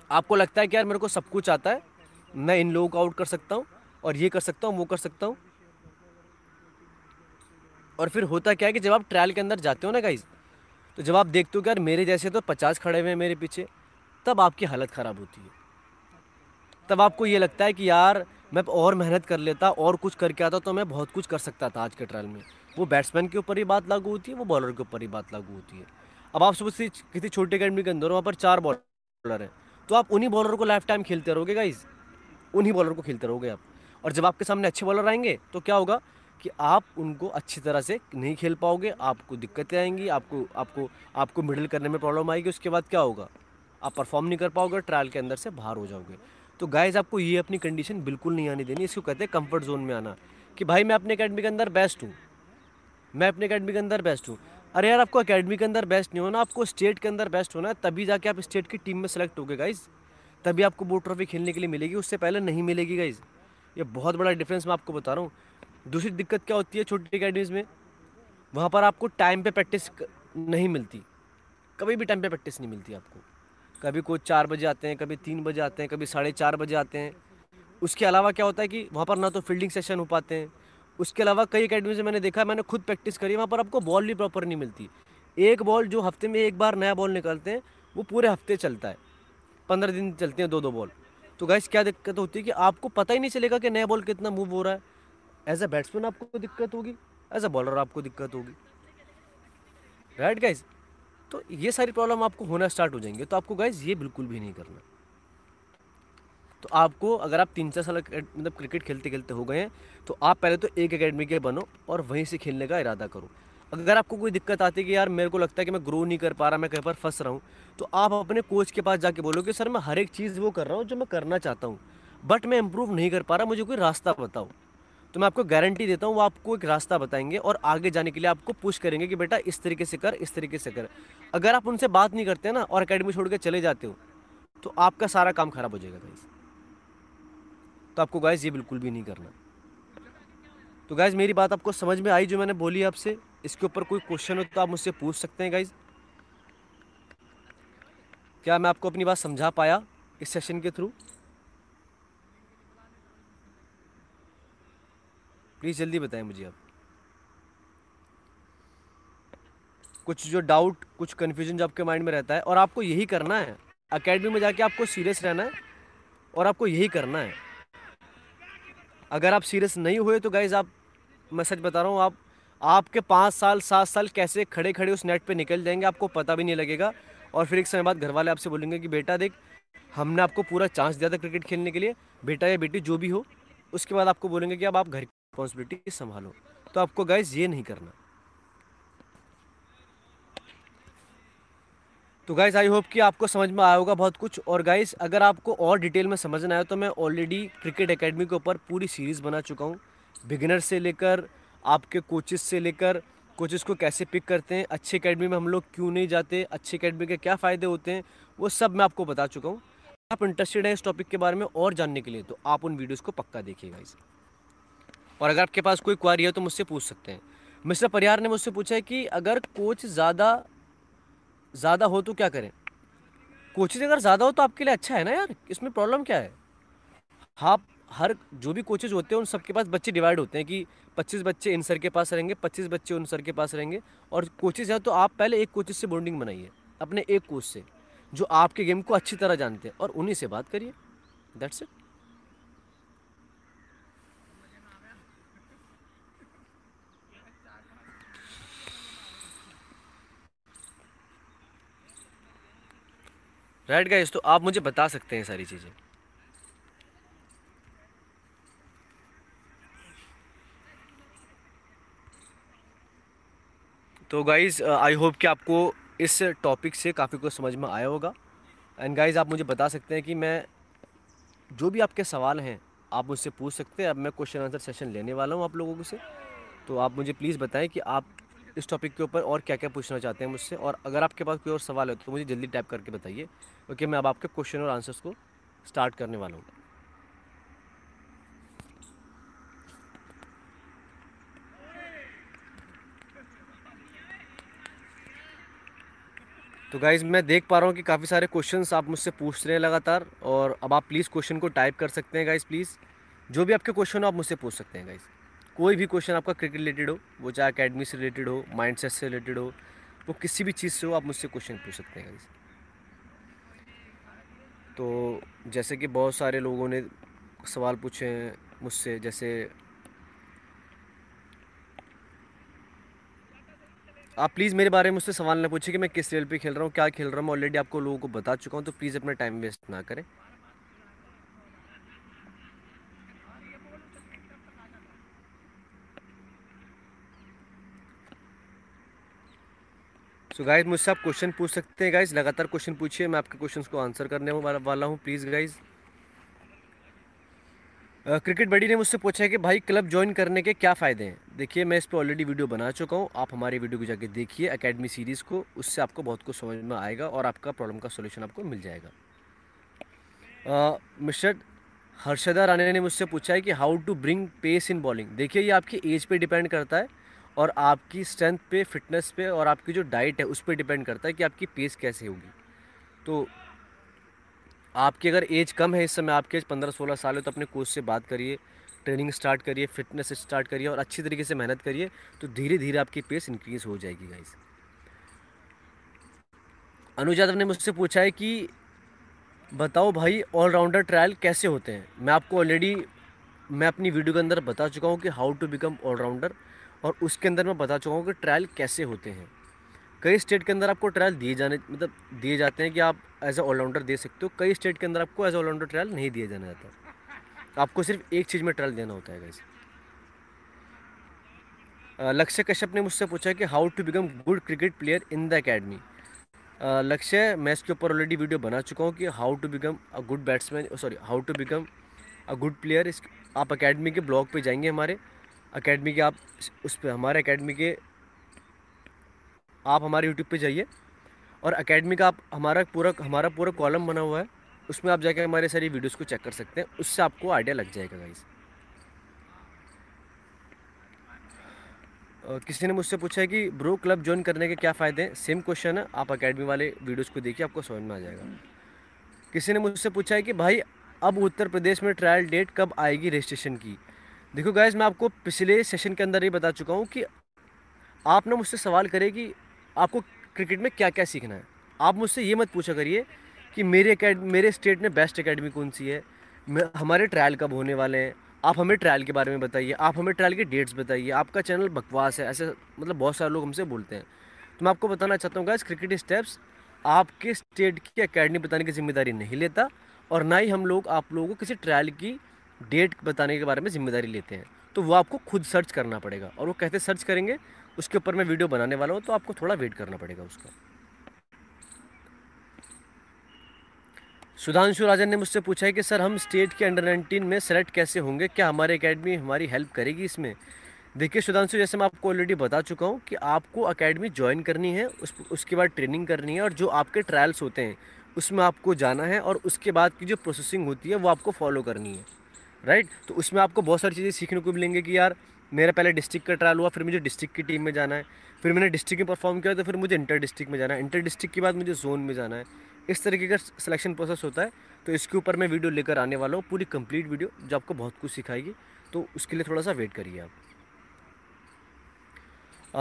आपको लगता है कि यार मेरे को सब कुछ आता है, मैं इन लोगों को आउट कर सकता हूँ और ये कर सकता हूँ, वो कर सकता हूँ। और फिर होता क्या है कि जब आप ट्रायल के अंदर जाते हो ना गाइज़ तो जब आप देखते हो कि यार मेरे जैसे तो पचास खड़े हुए हैं मेरे पीछे, तब आपकी हालत ख़राब होती है। तब आपको ये लगता है कि यार मैं और मेहनत कर लेता, और कुछ करके आता तो मैं बहुत कुछ कर सकता था आज के ट्रायल में। वो बैट्समैन के ऊपर ही बात लागू होती है, वो बॉलर के ऊपर ही बात लागू होती है। अब आप सुबह से किसी छोटे अकेडमी के अंदर वहाँ पर चार बॉलर हैं तो आप उन्हीं बॉलर को लाइफ टाइम खेलते रहोगे गाइज़ उन्हीं बॉलर को खेलते रहोगे आप। और जब आपके सामने अच्छे बॉलर आएँगे तो क्या होगा? कि आप उनको अच्छी तरह से नहीं खेल पाओगे, आपको दिक्कतें आएँगी, आपको आपको आपको मिडल करने में प्रॉब्लम आएगी, उसके बाद क्या होगा? आप परफॉर्म नहीं कर पाओगे ट्रायल के अंदर से बाहर हो जाओगे। तो गाइज़ आपको ये अपनी कंडीशन बिल्कुल नहीं आने देनी, इसको कहते हैं कंफर्ट जोन में आना। कि भाई, मैं अपने अकेडमी के अंदर बेस्ट हूँ। मैं अपने अकेडमी के अंदर बेस्ट हूँ। अरे यार, आपको अकेडमी के अंदर बेस्ट नहीं होना, आपको स्टेट के अंदर बेस्ट होना है, तभी जाके आप स्टेट की टीम में सेलेक्ट होगे गाइज़ तभी आपको वो ट्रॉफी खेलने के लिए मिलेगी, उससे पहले नहीं मिलेगी गाइज़ ये बहुत बड़ा डिफरेंस मैं आपको बता रहा हूँ। दूसरी दिक्कत क्या होती है छोटी अकेडमीज़ में? वहाँ पर आपको टाइम पे प्रैक्टिस नहीं मिलती। कभी भी टाइम पे प्रैक्टिस नहीं मिलती आपको। कभी कोच चार बजे आते हैं, कभी तीन बजे आते हैं, कभी साढ़े चार बजे आते हैं। उसके अलावा क्या होता है कि वहाँ पर ना तो फील्डिंग सेशन हो पाते हैं। उसके अलावा कई अकेडमी से मैंने देखा, मैंने खुद प्रैक्टिस करी, वहाँ पर आपको बॉल भी प्रॉपर नहीं मिलती। एक बॉल जो हफ़्ते में एक बार नया बॉल निकलते हैं, वो पूरे हफ़्ते चलता है। पंद्रह दिन चलते हैं दो दो बॉल तो गैस क्या दिक्कत होती है कि आपको पता ही नहीं चलेगा कि नया बॉल कितना मूव हो रहा है। एज अ बैट्समैन आपको दिक्कत होगी एज अ बॉलर आपको दिक्कत होगी। राइट गाइज़ तो ये सारी प्रॉब्लम आपको होना स्टार्ट हो जाएँगे। तो आपको गाइज़ ये बिल्कुल भी नहीं करना। तो आपको, अगर आप तीन चार साल मतलब क्रिकेट खेलते खेलते हो गए हैं तो आप पहले तो एक अकेडमी के बनो और वहीं से खेलने का इरादा करो। अगर आपको कोई दिक्कत आती है कि यार, मेरे को लगता है कि मैं ग्रो नहीं कर पा रहा, मैं कहीं पर फंस रहा हूँ तो आप अपने कोच के पास जाके बोलो कि, सर, मैं हर एक चीज़ वो कर रहा हूँ जो मैं करना चाहता हूँ बट मैं इम्प्रूव नहीं कर पा रहा, मुझे कोई रास्ता बताओ। तो मैं आपको गारंटी देता हूँ, वो आपको एक रास्ता बताएँगे और आगे जाने के लिए आपको पुश करेंगे कि बेटा इस तरीके से कर, इस तरीके से कर। अगर आप उनसे बात नहीं करते ना और अकेडमी छोड़ के चले जाते हो तो आपका सारा काम खराब हो जाएगा गाइज़ तो आपको गाइज़ ये बिल्कुल भी नहीं करना। तो गाइज़ मेरी बात आपको समझ में आई जो मैंने बोली आपसे? इसके ऊपर कोई क्वेश्चन हो तो आप मुझसे पूछ सकते हैं गाइज़ क्या मैं आपको अपनी बात समझा पाया इस सेशन के थ्रू प्लीज़ जल्दी बताएँ मुझे आप। कुछ जो डाउट कुछ कन्फ्यूज़न जो आपके माइंड में रहता है, और आपको यही करना है। अकेडमी में जाके आपको सीरियस रहना है, और आपको यही करना है। अगर आप सीरियस नहीं हुए तो गाइज़ आप, मैं सच बता रहा हूँ, आप, आपके पाँच साल, सात साल कैसे खड़े खड़े उस नेट पे निकल जाएँगे, आपको पता भी नहीं लगेगा। और फिर एक समय बाद घर वाले आपसे बोलेंगे कि, बेटा देख, हमने आपको पूरा चांस दिया था क्रिकेट खेलने के लिए, बेटा या बेटी जो भी हो। उसके बाद आपको बोलेंगे कि, अब आप घर रिस्पॉन्सिबिलिटी संभालो। तो आपको गाइज़ ये नहीं करना। तो गाइज़ आई होप कि आपको समझ में आया होगा बहुत कुछ। और गाइज़ अगर आपको और डिटेल में समझना है तो मैं ऑलरेडी क्रिकेट एकेडमी के ऊपर पूरी सीरीज़ बना चुका हूँ। बिगिनर से लेकर, आपके कोचेस से लेकर कोचेस को कैसे पिक करते हैं, अच्छी अकेडमी में हम लोग क्यों नहीं जाते, अच्छी अकेडमी के क्या फ़ायदे होते हैं, वो सब मैं आपको बता चुका हूँ। आप इंटरेस्टेड हैं इस टॉपिक के बारे में और जानने के लिए तो आप उन वीडियोज़ को पक्का देखिएगा इसे और अगर आपके पास कोई क्वारी है तो मुझसे पूछ सकते हैं। मिस्टर परिहार ने मुझसे पूछा है कि अगर कोच ज़्यादा ज़्यादा हो तो क्या करें? कोचेज अगर ज़्यादा हो तो आपके लिए अच्छा है ना यार? इसमें प्रॉब्लम क्या है? आप हर, जो भी कोचेज होते हैं उन सबके पास बच्चे डिवाइड होते हैं कि 25 बच्चे इन सर के पास रहेंगे 25 बच्चे उन सर के पास रहेंगे और कोचेज हैं तो आप पहले एक कोचेज से बॉन्डिंग बनाइए, अपने एक कोच से, जो आपके गेम को अच्छी तरह जानते हैं और उन्हीं से बात करिए। दैट्स इट राइट गाइस तो आप मुझे बता सकते हैं सारी चीज़ें। तो गाइज़ आई होप कि आपको इस टॉपिक से काफ़ी कुछ समझ में आया होगा। एंड गाइज़ आप मुझे बता सकते हैं कि मैं जो भी आपके सवाल हैं, आप मुझसे पूछ सकते हैं। अब मैं क्वेश्चन आंसर सेशन लेने वाला हूँ आप लोगों से। तो आप मुझे प्लीज़ बताएँ कि आप इस टॉपिक के ऊपर और क्या क्या पूछना चाहते हैं मुझसे? और अगर आपके पास कोई और सवाल है तो मुझे जल्दी टाइप करके बताइए। ओके मैं अब आपके क्वेश्चन और आंसर्स को स्टार्ट करने वाला हूँ। तो गाइज़ मैं देख पा रहा हूँ कि काफ़ी सारे क्वेश्चंस आप मुझसे पूछ रहे हैं लगातार, और अब आप प्लीज़ क्वेश्चन को टाइप कर सकते हैं गाइज़ प्लीज़ जो भी आपके क्वेश्चन हो, आप मुझसे पूछ सकते हैं गाइज़ कोई भी क्वेश्चन आपका क्रिकेट रिलेटेड हो, वो चाहे अकेडमी से रिलेटेड हो माइंड से रिलेटेड हो, वो किसी भी चीज़ से हो, आप मुझसे क्वेश्चन पूछ सकते हैं तो जैसे कि बहुत सारे लोगों ने सवाल पूछे हैं मुझसे, जैसे आप प्लीज़ मेरे बारे में मुझसे सवाल ना पूछे कि मैं किस लेवल पे खेल रहा हूँ, क्या खेल रहा हूँ ऑलरेडी आपको लोगों को बता चुका हूँ तो प्लीज़ अपना टाइम वेस्ट ना करें। सो गाइज़ मुझसे आप क्वेश्चन पूछ सकते हैं गाइज़ लगातार क्वेश्चन पूछिए, मैं आपके क्वेश्चन को आंसर करने वाला हूँ प्लीज़ गाइज़ क्रिकेट बडी ने मुझसे पूछा है कि भाई क्लब ज्वाइन करने के क्या फ़ायदे हैं? देखिए, मैं इस पर ऑलरेडी वीडियो बना चुका हूँ। आप हमारी वीडियो को जाके देखिए एकेडमी सीरीज़ को। उससे आपको बहुत कुछ समझ में आएगा और आपका प्रॉब्लम का सोल्यूशन आपको मिल जाएगा। मिस्टर हर्षदा राणे ने मुझसे पूछा है कि how to bring pace in bowling देखिए, ये आपकी एज पे डिपेंड करता है। और आपकी स्ट्रेंथ पे फिटनेस पे और आपकी जो डाइट है, उस पर डिपेंड करता है कि आपकी पेस कैसे होगी। तो आपकी अगर एज कम है इस समय, आपके एज पंद्रह सोलह साल है तो अपने कोच से बात करिए ट्रेनिंग स्टार्ट करिए फिटनेस स्टार्ट करिए और अच्छी तरीके से मेहनत करिए तो धीरे धीरे आपकी पेस इंक्रीज़ हो जाएगी गाइस अनुज यादव ने मुझसे पूछा है कि, बताओ भाई ऑलराउंडर ट्रायल कैसे होते हैं? मैं आपको ऑलरेडी मैं अपनी वीडियो के अंदर बता चुका हूँ कि हाउ टू बिकम ऑलराउंडर और उसके अंदर मैं बता चुका हूँ कि ट्रायल कैसे होते हैं। कई स्टेट के अंदर आपको ट्रायल दिए जाने मतलब दिए जाते हैं कि आप एज ए ऑलराउंडर दे सकते हो। कई स्टेट के अंदर आपको एज ए ऑलराउंडर ट्रायल नहीं दिया जाना जाता। आपको सिर्फ़ एक चीज़ में ट्रायल देना होता है वैसे लक्ष्य कश्यप ने मुझसे पूछा कि how to become good cricket player in the academy Lakshya, मैं इसके ऊपर ऑलरेडी वीडियो बना चुका हूँ कि how to become a good batsman sorry how to become a good player इस, आप अकेडमी के ब्लॉग पे जाएँगे हमारे। अकेडमी के आप उस पर हमारे अकेडमी के आप हमारे यूट्यूब पे जाइए और अकेडमी का आप, हमारा पूरा हमारा पूरा कॉलम बना हुआ है, उसमें आप जाकर हमारे सारी वीडियोस को चेक कर सकते हैं, उससे आपको आइडिया लग जाएगा गाइस किसी ने मुझसे पूछा है कि, ब्रो क्लब ज्वाइन करने के क्या फ़ायदे हैं? सेम क्वेश्चन है, आप अकेडमी वाले वीडियोस को देखिए, आपको समझ में आ जाएगा। किसी ने मुझसे पूछा है कि, भाई, अब उत्तर प्रदेश में ट्रायल डेट कब आएगी रजिस्ट्रेशन की? देखो गाइज़ मैं आपको पिछले सेशन के अंदर ही बता चुका हूँ कि आप ना मुझसे सवाल करें कि आपको क्रिकेट में क्या क्या सीखना है। आप मुझसे ये मत पूछा करिए कि मेरे मेरे स्टेट में बेस्ट अकेडमी कौन सी है। हमारे ट्रायल कब होने वाले हैं? आप हमें ट्रायल के बारे में बताइए। आप हमें ट्रायल के डेट्स बताइए। आपका चैनल बकवास है, ऐसे मतलब बहुत सारे लोग हमसे बोलते हैं। तो मैं आपको बताना चाहता हूँ गाइस क्रिकेट स्टेप्स आपके स्टेट की अकेडमी बताने की ज़िम्मेदारी नहीं लेता और ना ही हम लोग आप लोगों को किसी ट्रायल की डेट बताने के बारे में ज़िम्मेदारी लेते हैं। तो वो आपको खुद सर्च करना पड़ेगा और वो कहते सर्च करेंगे, उसके ऊपर मैं वीडियो बनाने वाला हूँ तो आपको थोड़ा वेट करना पड़ेगा उसका। सुधांशु राजन ने मुझसे पूछा है कि, सर, हम स्टेट के अंडर नाइनटीन में सेलेक्ट कैसे होंगे? क्या हमारे अकेडमी हमारी हेल्प करेगी इसमें? देखिए सुधांशु, जैसे मैं आपको ऑलरेडी बता चुका हूँ कि आपको अकेडमी ज्वाइन करनी है, उस, उसके बाद ट्रेनिंग करनी है और जो आपके ट्रायल्स होते हैं, उसमें आपको जाना है और उसके बाद की जो प्रोसेसिंग होती है, वो आपको फॉलो करनी है। राइट? तो उसमें आपको बहुत सारी चीज़ें सीखने को मिलेंगे कि यार, मेरा पहले डिस्ट्रिक्ट का ट्रायल हुआ, फिर मुझे डिस्ट्रिक्ट की टीम में जाना है, फिर मैंने डिस्ट्रिक्ट में परफॉर्म किया तो फिर मुझे इंटर डिस्ट्रिक्ट में जाना है। इंटर डिस्ट्रिक्ट के बाद मुझे जोन में जाना है। इस तरीके का सिलेक्शन प्रोसेस होता है। तो इसके ऊपर मैं वीडियो लेकर आने वाला हूँ, पूरी कंप्लीट वीडियो जो आपको बहुत कुछ सिखाएगी। तो उसके लिए थोड़ा सा वेट करिए आप।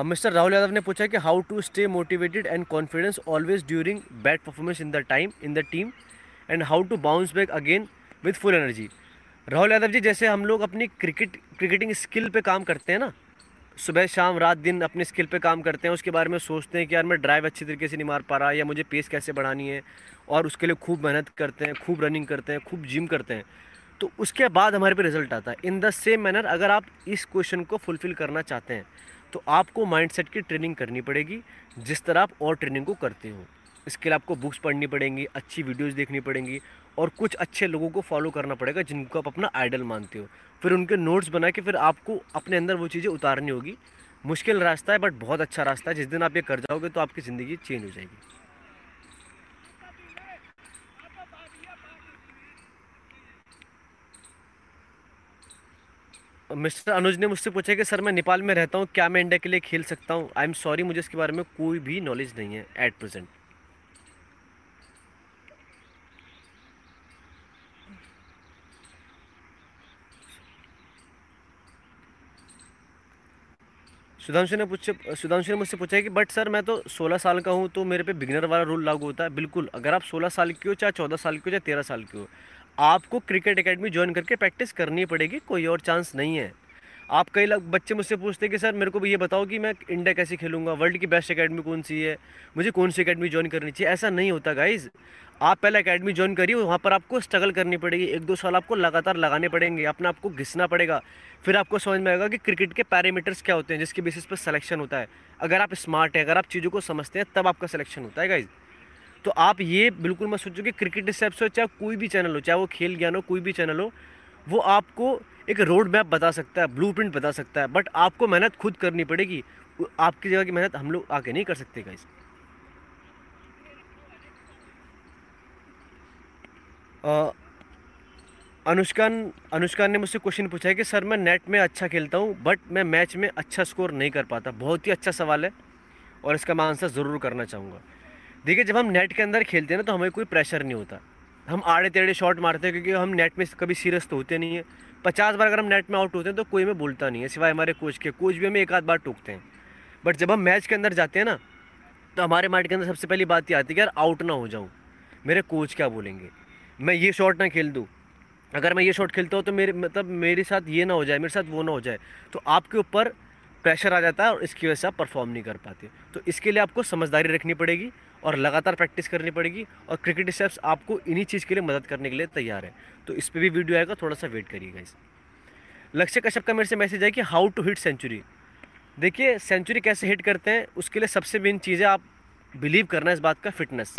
मिस्टर राहुल यादव ने पूछा कि how to stay motivated and confidence always during bad performance in the time in the team and how to bounce back again with full energy Rahul Yadav ji, जैसे हम लोग अपनी क्रिकेट, क्रिकेटिंग स्किल पे काम करते हैं ना, सुबह, शाम, रात, दिन अपने स्किल पे काम करते हैं, उसके बारे में सोचते हैं कि यार मैं ड्राइव अच्छी तरीके से नहीं मार पा रहा, या मुझे पेस कैसे बढ़ानी है, और उसके लिए खूब मेहनत करते हैं, खूब रनिंग करते हैं, खूब जिम करते हैं। तो उसके बाद हमारे पे रिज़ल्ट आता है। इन द सेम मैनर अगर आप इस क्वेश्चन को फुलफ़िल करना चाहते हैं तो आपको माइंडसेट की ट्रेनिंग करनी पड़ेगी, जिस तरह आप और ट्रेनिंग को करते हो। इसके लिए आपको बुक्स पढ़नी पड़ेंगी, अच्छी वीडियोस देखनी पड़ेंगी और कुछ अच्छे लोगों को फॉलो करना पड़ेगा जिनको आप अपना आइडल मानते हो। फिर उनके नोट्स बना के फिर आपको अपने अंदर वो चीज़ें उतारनी होगी। मुश्किल रास्ता है बट बहुत अच्छा रास्ता है। जिस दिन आप ये कर जाओगे तो आपकी ज़िंदगी चेंज हो जाएगी। मिस्टर अनुज ने मुझसे पूछा कि, सर, मैं नेपाल में रहता हूँ, क्या मैं इंडिया के लिए खेल सकता हूँ? आई एम सॉरी मुझे इसके बारे में कोई भी नॉलेज नहीं है एट प्रेजेंट सुधांशु ने पूछे, सुधांशु ने मुझसे पूछा कि, बट सर, मैं तो 16 साल का हूँ तो मेरे पे बिगनर वाला रूल लागू होता है। बिल्कुल, अगर आप 16 साल के हो, चाहे 14 साल के हो, चाहे 13 साल के हो, आपको क्रिकेट एकेडमी ज्वाइन करके प्रैक्टिस करनी पड़ेगी, कोई और चांस नहीं है। आप कई लोग बच्चे मुझसे पूछते हैं कि, सर, मेरे को भी ये बताओ कि मैं इंडिया कैसे खेलूँगा? वर्ल्ड की बेस्ट अकेडमी कौन सी है? मुझे कौन सी अकेडमी ज्वाइन करनी चाहिए? ऐसा नहीं होता गाइज़ आप पहले अकेडमी ज्वाइन करिए, वहाँ पर आपको स्ट्रगल करनी पड़ेगी। एक दो साल आपको लगातार लगाने पड़ेंगे, अपना आपको घिसना पड़ेगा। फिर आपको समझ में आएगा कि क्रिकेट के पैरामीटर्स क्या होते हैं, जिसके बेसिस पर सिलेक्शन होता है। अगर आप स्मार्ट हैं, अगर आप चीज़ों को समझते हैं, तब आपका सिलेक्शन होता है गाइज़ तो आप ये बिल्कुल मत सोचो कि क्रिकेट स्टेप्स हो चाहे कोई भी चैनल हो, चाहे वो खेल ज्ञान हो, कोई भी चैनल हो वो आपको एक रोड मैप बता सकता है ब्लू बता सकता है बट आपको मेहनत खुद करनी पड़ेगी। आपकी जगह की मेहनत हम लोग आके नहीं कर सकते गाइस अनुष्का अनुष्का ने मुझसे क्वेश्चन पूछा है कि, सर, मैं नेट में अच्छा खेलता हूँ बट मैं मैच में अच्छा स्कोर नहीं कर पाता। बहुत ही अच्छा सवाल है और इसका मैं आंसर ज़रूर करना चाहूँगा। देखिए, जब हम नेट के अंदर खेलते हैं ना तो हमें कोई प्रेशर नहीं होता। हम आड़े टेढ़े शॉट मारते हैं क्योंकि हम नेट में कभी सीरियस तो होते नहीं है। पचास बार अगर हम नेट में आउट होते हैं तो कोई में बोलता नहीं है, सिवाय हमारे कोच के। कोच भी हमें एक आध बार टूकते हैं। बट जब हम मैच के अंदर जाते हैं ना तो हमारे माइंड के अंदर सबसे पहली बात ये आती है कि यार आउट ना हो जाऊँ। मेरे कोच क्या बोलेंगे? मैं ये शॉट ना खेल दूँ। अगर मैं ये शॉट खेलता हूँ तो मेरे मतलब मेरे साथ ये ना हो जाए, मेरे साथ वो ना हो जाए। तो आपके ऊपर प्रेशर आ जाता है और इसकी वजह से आप परफॉर्म नहीं कर पाते। तो इसके लिए आपको समझदारी रखनी पड़ेगी। और लगातार प्रैक्टिस करनी पड़ेगी और क्रिकेट स्टेप्स आपको इन्हीं चीज़ के लिए मदद करने के लिए तैयार है। तो इस पर भी वीडियो आएगा थोड़ा सा वेट करिएगा इस लक्ष्य कश्यप का मेरे से मैसेज है कि हाउ टू हिट सेंचुरी देखिए सेंचुरी कैसे हिट करते हैं, उसके लिए सबसे मेन चीज़ है आप बिलीव करना इस बात का फिटनेस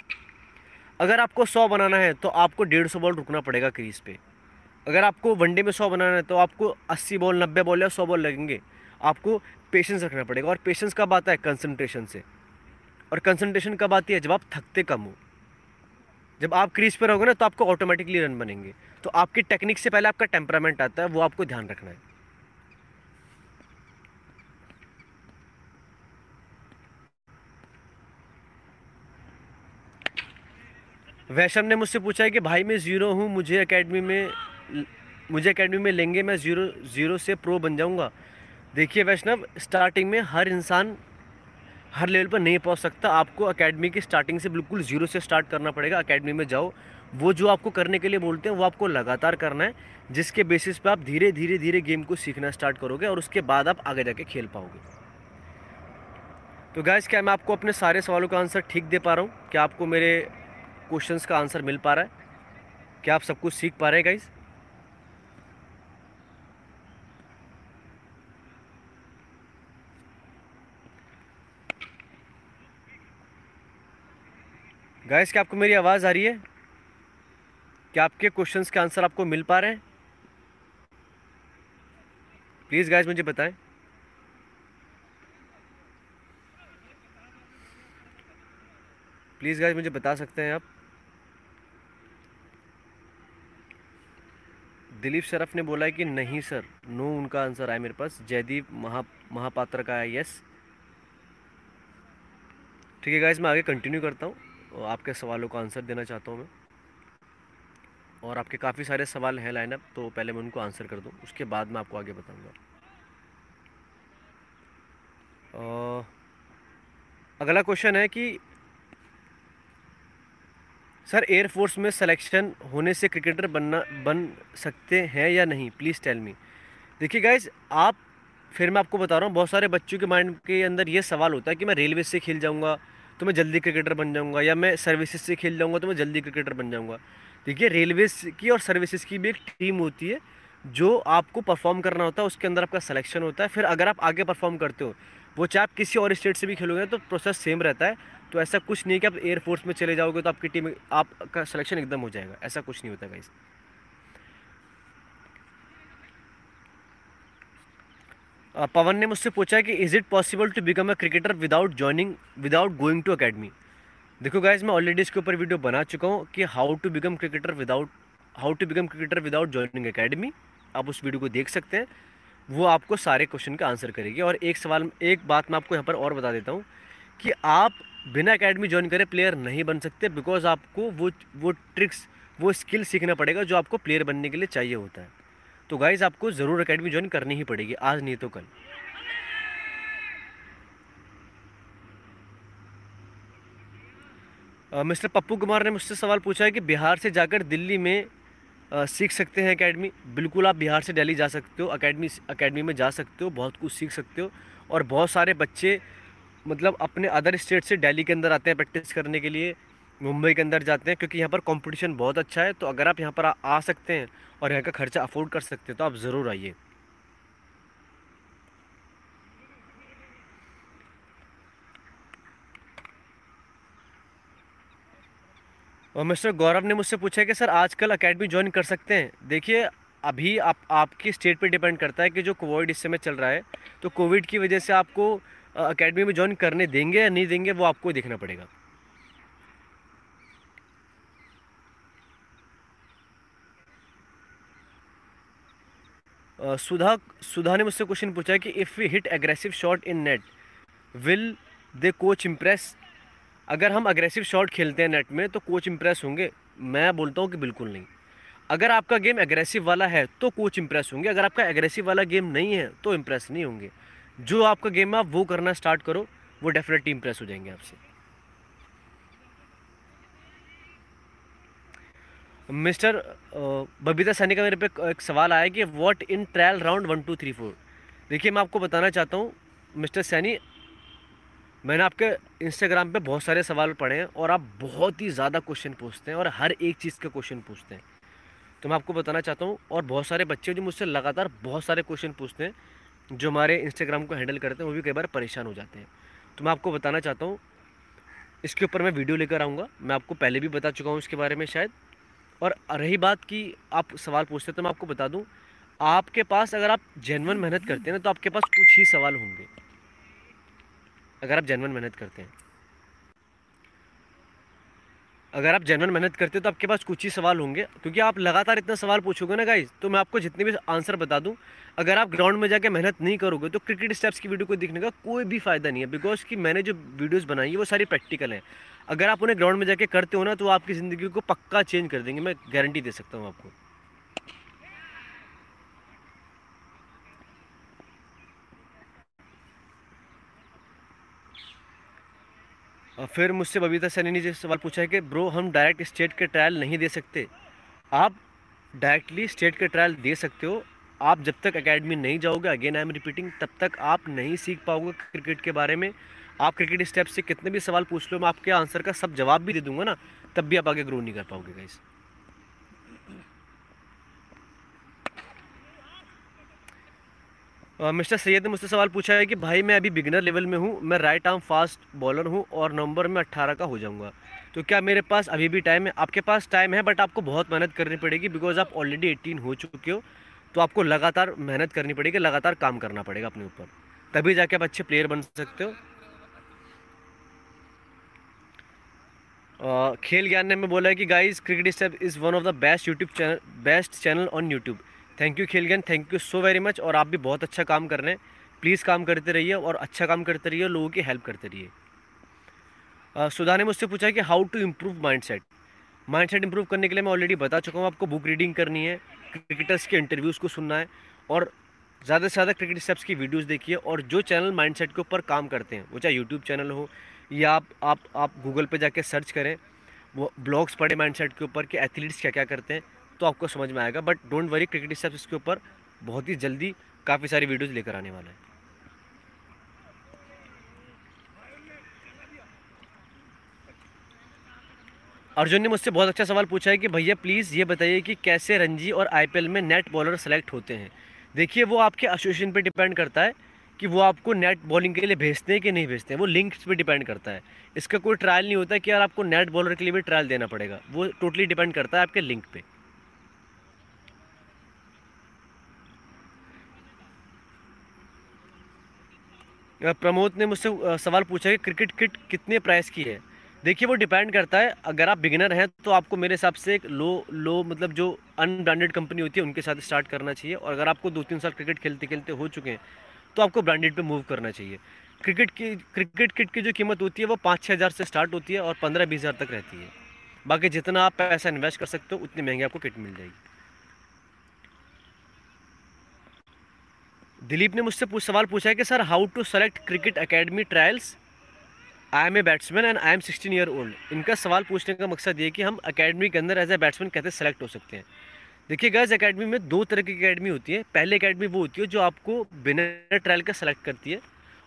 अगर आपको सौ बनाना है तो आपको डेढ़ सौ बॉल रुकना पड़ेगा क्रीज पे। अगर आपको वनडे में सौ बनाना है तो आपको अस्सी बॉल, नब्बे बॉल या सौ बॉल लगेंगे। आपको पेशेंस रखना पड़ेगा और पेशेंस कब आता है कंसनट्रेशन से। और कंसंट्रेशन कब आती है, जब आप थकते कम हो, जब आप क्रीज पर रहोगे ना तो आपको ऑटोमेटिकली रन बनेंगे। तो आपकी टेक्निक से पहले आपका टेम्परामेंट आता है, वो आपको ध्यान रखना है। वैशम ने मुझसे पूछा है कि, भाई, मैं ज़ीरो हूँ, मुझे एकेडमी में मुझे एकेडमी में लेंगे, मैं ज़ीरो ज़ीरो से प्रो बन जाऊँगा? देखिए वैष्णव स्टार्टिंग में हर इंसान हर लेवल पर नहीं पहुँच सकता। आपको एकेडमी की स्टार्टिंग से बिल्कुल ज़ीरो से स्टार्ट करना पड़ेगा एकेडमी में जाओ। वो जो आपको करने के लिए बोलते हैं, वो आपको लगातार करना है, जिसके बेसिस पे आप धीरे धीरे धीरे गेम को सीखना स्टार्ट करोगे और उसके बाद आप आगे जाके खेल पाओगे। तो गैस क्या मैं आपको अपने सारे सवालों का आंसर ठीक दे पा रहा हूँ? क्या आपको मेरे क्वेश्चंस का आंसर मिल पा रहा है? क्या आप सब कुछ सीख पा रहे हैं गाइज़ गाइस क्या आपको मेरी आवाज़ आ रही है? क्या आपके क्वेश्चंस के आंसर आपको मिल पा रहे हैं? प्लीज़ गाइस मुझे बताएँ। प्लीज़ गाइस मुझे बता सकते हैं आप। दिलीप शरफ ने बोला है कि नहीं, सर। नो उनका आंसर आया मेरे पास। जयदीप महा, महापात्र का है यस ठीक है गाइस मैं आगे कंटिन्यू करता हूँ। आपके सवालों का आंसर देना चाहता हूँ मैं। और आपके काफ़ी सारे सवाल हैं लाइनअप तो पहले मैं उनको आंसर कर दूँ, उसके बाद मैं आपको आगे बताऊँगा। अगला क्वेश्चन है कि, सर एयरफोर्स में सिलेक्शन होने से क्रिकेटर बनना, बन सकते हैं या नहीं? Please tell me. देखिए गाइज़ आप, फिर मैं आपको बता रहा हूँ, बहुत सारे बच्चों के माइंड के अंदर ये सवाल होता है कि मैं रेलवे से खेल जाऊँगा तो मैं जल्दी क्रिकेटर बन जाऊँगा या मैं सर्विसेज़ से खेल जाऊँगा तो मैं जल्दी क्रिकेटर बन जाऊँगा। देखिए रेलवेज की और सर्विसेज़ की भी एक टीम होती है, जो आपको परफॉर्म करना होता है, उसके अंदर आपका सिलेक्शन होता है। फिर अगर आप आगे परफॉर्म करते हो, वो चाहे आप किसी और स्टेट से भी खेलोगे तो प्रोसेस सेम रहता है। तो ऐसा कुछ नहीं कि आप एयरफोर्स में चले जाओगे तो आपकी टीम आपका सिलेक्शन एकदम हो जाएगा। ऐसा कुछ नहीं होता गाइस पवन ने मुझसे पूछा कि is it possible to become a cricketer without joining without going to academy देखो गाइज़ मैं ऑलरेडी इसके ऊपर वीडियो बना चुका हूँ कि how to become cricketer without how to become cricketer without joining academy आप उस वीडियो को देख सकते हैं। वो आपको सारे क्वेश्चन का आंसर करेगी। और एक सवाल, एक बात मैं आपको यहाँ पर और बता देता हूँ कि आप बिना अकेडमी ज्वाइन करे प्लेयर नहीं बन सकते बिकॉज़ आपको वो वो ट्रिक्स वो स्किल सीखना पड़ेगा जो आपको प्लेयर बनने के लिए चाहिए होता है। तो गाइज़ आपको ज़रूर अकेडमी ज्वाइन करनी ही पड़ेगी। आज नहीं तो कल। मिस्टर पप्पू कुमार ने मुझसे सवाल पूछा है कि बिहार से जाकर दिल्ली में आ, सीख सकते हैं एकेडमी बिल्कुल आप बिहार से दिल्ली जा सकते हो अकेडमी अकेडमी में जा सकते हो बहुत कुछ सीख सकते हो और बहुत सारे बच्चे मतलब अपने अदर स्टेट से दिल्ली के अंदर आते हैं प्रैक्टिस करने के लिए। मुंबई के अंदर जाते हैं क्योंकि यहाँ पर कंपटीशन बहुत अच्छा है तो अगर आप यहाँ पर आ, आ सकते हैं और यहाँ का खर्चा अफोर्ड कर सकते हैं तो आप ज़रूर आइए। और मिस्टर गौरव ने मुझसे पूछा कि सर आजकल अकेडमी ज्वाइन कर सकते हैं? देखिए अभी आप आपकी स्टेट पे डिपेंड करता है कि जो कोविड इस समय चल रहा है तो कोविड की वजह से आपको अकेडमी में ज्वाइन करने देंगे या नहीं देंगे वो आपको देखना पड़ेगा। सुधा सुधा ने मुझसे क्वेश्चन पूछा है कि if we hit aggressive shot in net will the coach impress अगर हम अग्रेसिव शॉट खेलते हैं नेट में तो कोच इम्प्रेस होंगे। मैं बोलता हूँ कि बिल्कुल नहीं। अगर आपका गेम एग्रेसिव वाला है तो कोच इम्प्रेस होंगे। अगर आपका एग्रेसिव वाला गेम नहीं है तो इम्प्रेस नहीं होंगे। जो आपका गेम है, आप वो करना स्टार्ट करो, वो डेफिनेटली इम्प्रेस हो जाएँगे आपसे। मिस्टर बबीता सैनी का मेरे पे एक सवाल आया कि what in trial round one two three four देखिए, मैं आपको बताना चाहता हूँ, मिस्टर सैनी, मैंने आपके इंस्टाग्राम पे बहुत सारे सवाल पढ़े हैं और आप बहुत ही ज़्यादा क्वेश्चन पूछते हैं और हर एक चीज़ के क्वेश्चन पूछते हैं। तो मैं आपको बताना चाहता हूँ, और बहुत सारे बच्चे जो मुझसे लगातार बहुत सारे क्वेश्चन पूछते हैं, जो हमारे इंस्टाग्राम को हैंडल करते हैं, वो भी कई बार परेशान हो जाते हैं। तो मैं आपको बताना चाहता हूँ, इसके ऊपर मैं वीडियो लेकर आऊँगा, मैं आपको पहले भी बता चुका हूँ इसके बारे में शायद। और रही बात की आप सवाल पूछते तो मैं आपको बता दूँ, आपके पास अगर आप जेनवन मेहनत करते हैं ना तो आपके पास कुछ ही सवाल होंगे। अगर आप जेनवन मेहनत करते हैं। अगर आप जनवन मेहनत करते हो तो आपके पास कुछ ही सवाल होंगे। क्योंकि आप लगातार इतना सवाल पूछोगे ना गाइज़ तो मैं आपको जितने भी आंसर बता दूँ, अगर आप ग्राउंड में जाकर मेहनत नहीं करोगे तो क्रिकेट स्टेप्स की वीडियो को देखने का कोई भी फ़ायदा नहीं है। बिकॉज़ कि मैंने जो वीडियोस बनाई है, वो सारी प्रैक्टिकल हैं। अगर आप उन्हें ग्राउंड में जाके करते हो ना तो आपकी ज़िंदगी को पक्का चेंज कर देंगे, मैं गारंटी दे सकता हूँ आपको। फिर मुझसे बबीता सैनी ने सवाल पूछा है कि, ब्रो, हम डायरेक्ट स्टेट के ट्रायल नहीं दे सकते। आप डायरेक्टली स्टेट के ट्रायल दे सकते हो। आप जब तक एकेडमी नहीं जाओगे अगेन आई एम रिपीटिंग तब तक आप नहीं सीख पाओगे क्रिकेट के बारे में। आप क्रिकेट स्टेप से कितने भी सवाल पूछ लो, मैं आपके आंसर का सब जवाब भी दे दूँगा ना, तब भी आप आगे ग्रो नहीं कर पाओगे गाइस मिस्टर सैयद ने मुझसे सवाल पूछा है कि भाई मैं अभी बिगनर लेवल में हूँ, मैं राइट आर्म फास्ट बॉलर हूँ और नवंबर में अट्ठारह का हो जाऊँगा। तो क्या मेरे पास अभी भी टाइम है? आपके पास टाइम है बट आपको बहुत मेहनत करनी पड़ेगी बिकॉज़ आप ऑलरेडी एटीन हो चुके हो तो आपको लगातार मेहनत करनी पड़ेगी, लगातार काम करना पड़ेगा अपने ऊपर। तभी जाके आप अच्छे प्लेयर बन सकते हो। खेल ज्ञान ने में बोला है कि guys cricket step is one of the best YouTube channel best channel on YouTube thank you Khel Gyan thank you so very much और आप भी बहुत अच्छा काम कर रहे हैं। प्लीज़ काम करते रहिए और अच्छा काम करते रहिए लोगों की हेल्प करते रहिए। सुधा ने मुझसे पूछा कि how to improve mindset mindset improve करने के लिए मैं ऑलरेडी बता चुका हूँ, आपको बुक रीडिंग करनी है क्रिकेटर्स के इंटरव्यूज़ को सुनना है और ज़्यादा से ज़्यादा क्रिकेट स्टेप्स की वीडियोज़ देखिए और जो चैनल माइंड सेट के ऊपर काम करते हैं, वो चाहे यूट्यूब चैनल हो या आप आप आप गूगल पे जाके सर्च करें, वो ब्लॉग्स पढ़े माइंडसेट के ऊपर कि एथलीट्स क्या क्या करते हैं। तो आपको समझ में आएगा but don't worry cricket steps इसके ऊपर बहुत ही जल्दी काफ़ी सारी वीडियोज़ लेकर आने वाला है। अर्जुन ने मुझसे बहुत अच्छा सवाल पूछा है कि, भैया प्लीज़ ये बताइए कि कैसे रणजी और आईपीएल में नेट बॉलर सेलेक्ट होते हैं? देखिए, वो आपके एसोसिएशन पे डिपेंड करता है कि वो आपको नेट बॉलिंग के लिए भेजते हैं कि नहीं भेजते हैं। वो लिंक्स पे डिपेंड करता है। इसका कोई ट्रायल नहीं होता कि यार आपको नेट बॉलर के लिए भी ट्रायल देना पड़ेगा। वो टोटली डिपेंड करता है आपके लिंक पे। प्रमोद ने मुझसे सवाल पूछा कि क्रिकेट किट कितने प्राइस की है? देखिए, वो डिपेंड करता है। अगर आप बिगिनर हैं तो आपको मेरे हिसाब से एक लो लो मतलब जो अनब्रांडेड कंपनी होती है, उनके साथ स्टार्ट करना चाहिए। और अगर आपको दो तीन साल क्रिकेट खेलते खेलते हो चुके हैं तो आपको ब्रांडेड पे मूव करना चाहिए। क्रिकेट की क्रिकेट किट की जो कीमत होती है, वो पाँच छः हज़ार से स्टार्ट होती है और पंद्रह बीस हज़ार तक रहती है। बाकी जितना आप पैसा इन्वेस्ट कर सकते हो, उतनी महँगी आपको किट मिल जाएगी। दिलीप ने मुझसे पूछ सवाल पूछा है कि, sir how to select cricket academy trials I am a batsman and I am sixteen year old इनका सवाल पूछने का मकसद ये कि हम अकेडमी के अंदर एज ए बैट्समैन कैसे सेलेक्ट हो सकते हैं। देखिए गर्ल्स अकेडमी में दो तरह की अकेडमी होती है। पहले अकेडमी वो होती है जो आपको बिना ट्रायल का सेलेक्ट करती है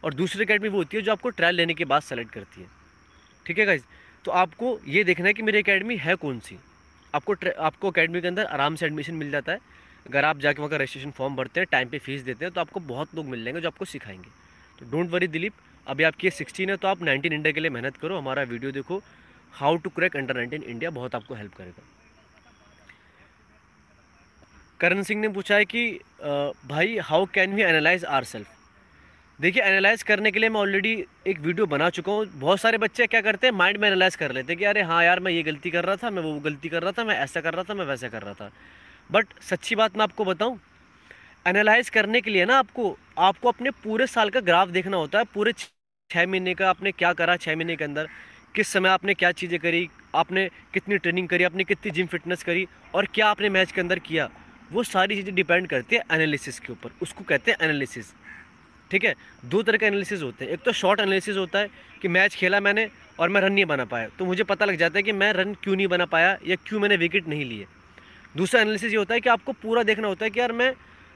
और दूसरी अकेडमी वो होती है जो आपको ट्रायल लेने के बाद सेलेक्ट करती है। ठीक है गाइज़ तो आपको ये देखना है कि मेरी अकेडमी है कौन सी? आपको आपको अकेडमी के अंदर आराम से एडमिशन मिल जाता है। अगर आप जाके वहाँ का रजिस्ट्रेशन फॉर्म भरते हैं टाइम पे फ़ीस देते हैं तो आपको बहुत लोग मिल जाएँगे जो आपको सिखाएँगे। तो डोंट वरी दिलीप, अभी आपकी सिक्सटीन है तो आप नाइनटीन इंडिया के लिए मेहनत करो, हमारा वीडियो देखो how to crack under nineteen India बहुत आपको हेल्प करेगा। करण सिंह ने पूछा है कि भाई how can we analyse our self देखिए एनालाइज करने के लिए मैं ऑलरेडी एक वीडियो बना चुका हूँ। बहुत सारे बच्चे क्या करते हैं माइंड में एनालाइज कर लेते हैं कि, अरे हाँ यार, मैं ये गलती कर रहा था, मैं वो गलती कर रहा था, मैं ऐसा कर रहा था, मैं वैसा कर रहा था। बट सच्ची बात मैं आपको बताऊँ एनालाइज करने के लिए ना आपको आपको अपने पूरे साल का ग्राफ देखना होता है, पूरे छः महीने का आपने क्या करा छः महीने के अंदर, किस समय आपने क्या चीज़ें करी, आपने कितनी ट्रेनिंग करी, आपने कितनी जिम फिटनेस करी और क्या आपने मैच के अंदर किया, वो सारी चीज़ें डिपेंड करती है एनालिसिस के ऊपर, उसको कहते हैं एनालिसिस ठीक है? दो तरह के एनालिसिस होते हैं। एक तो शॉर्ट एनालिसिस होता है कि मैच खेला मैंने और मैं रन नहीं बना पाया। तो मुझे पता लग जाता है कि मैं रन क्यों नहीं बना पाया या क्यों मैंने विकेट नहीं लिए। दूसरा एनालिसिस ये होता है कि आपको पूरा देखना होता है कि यार मैं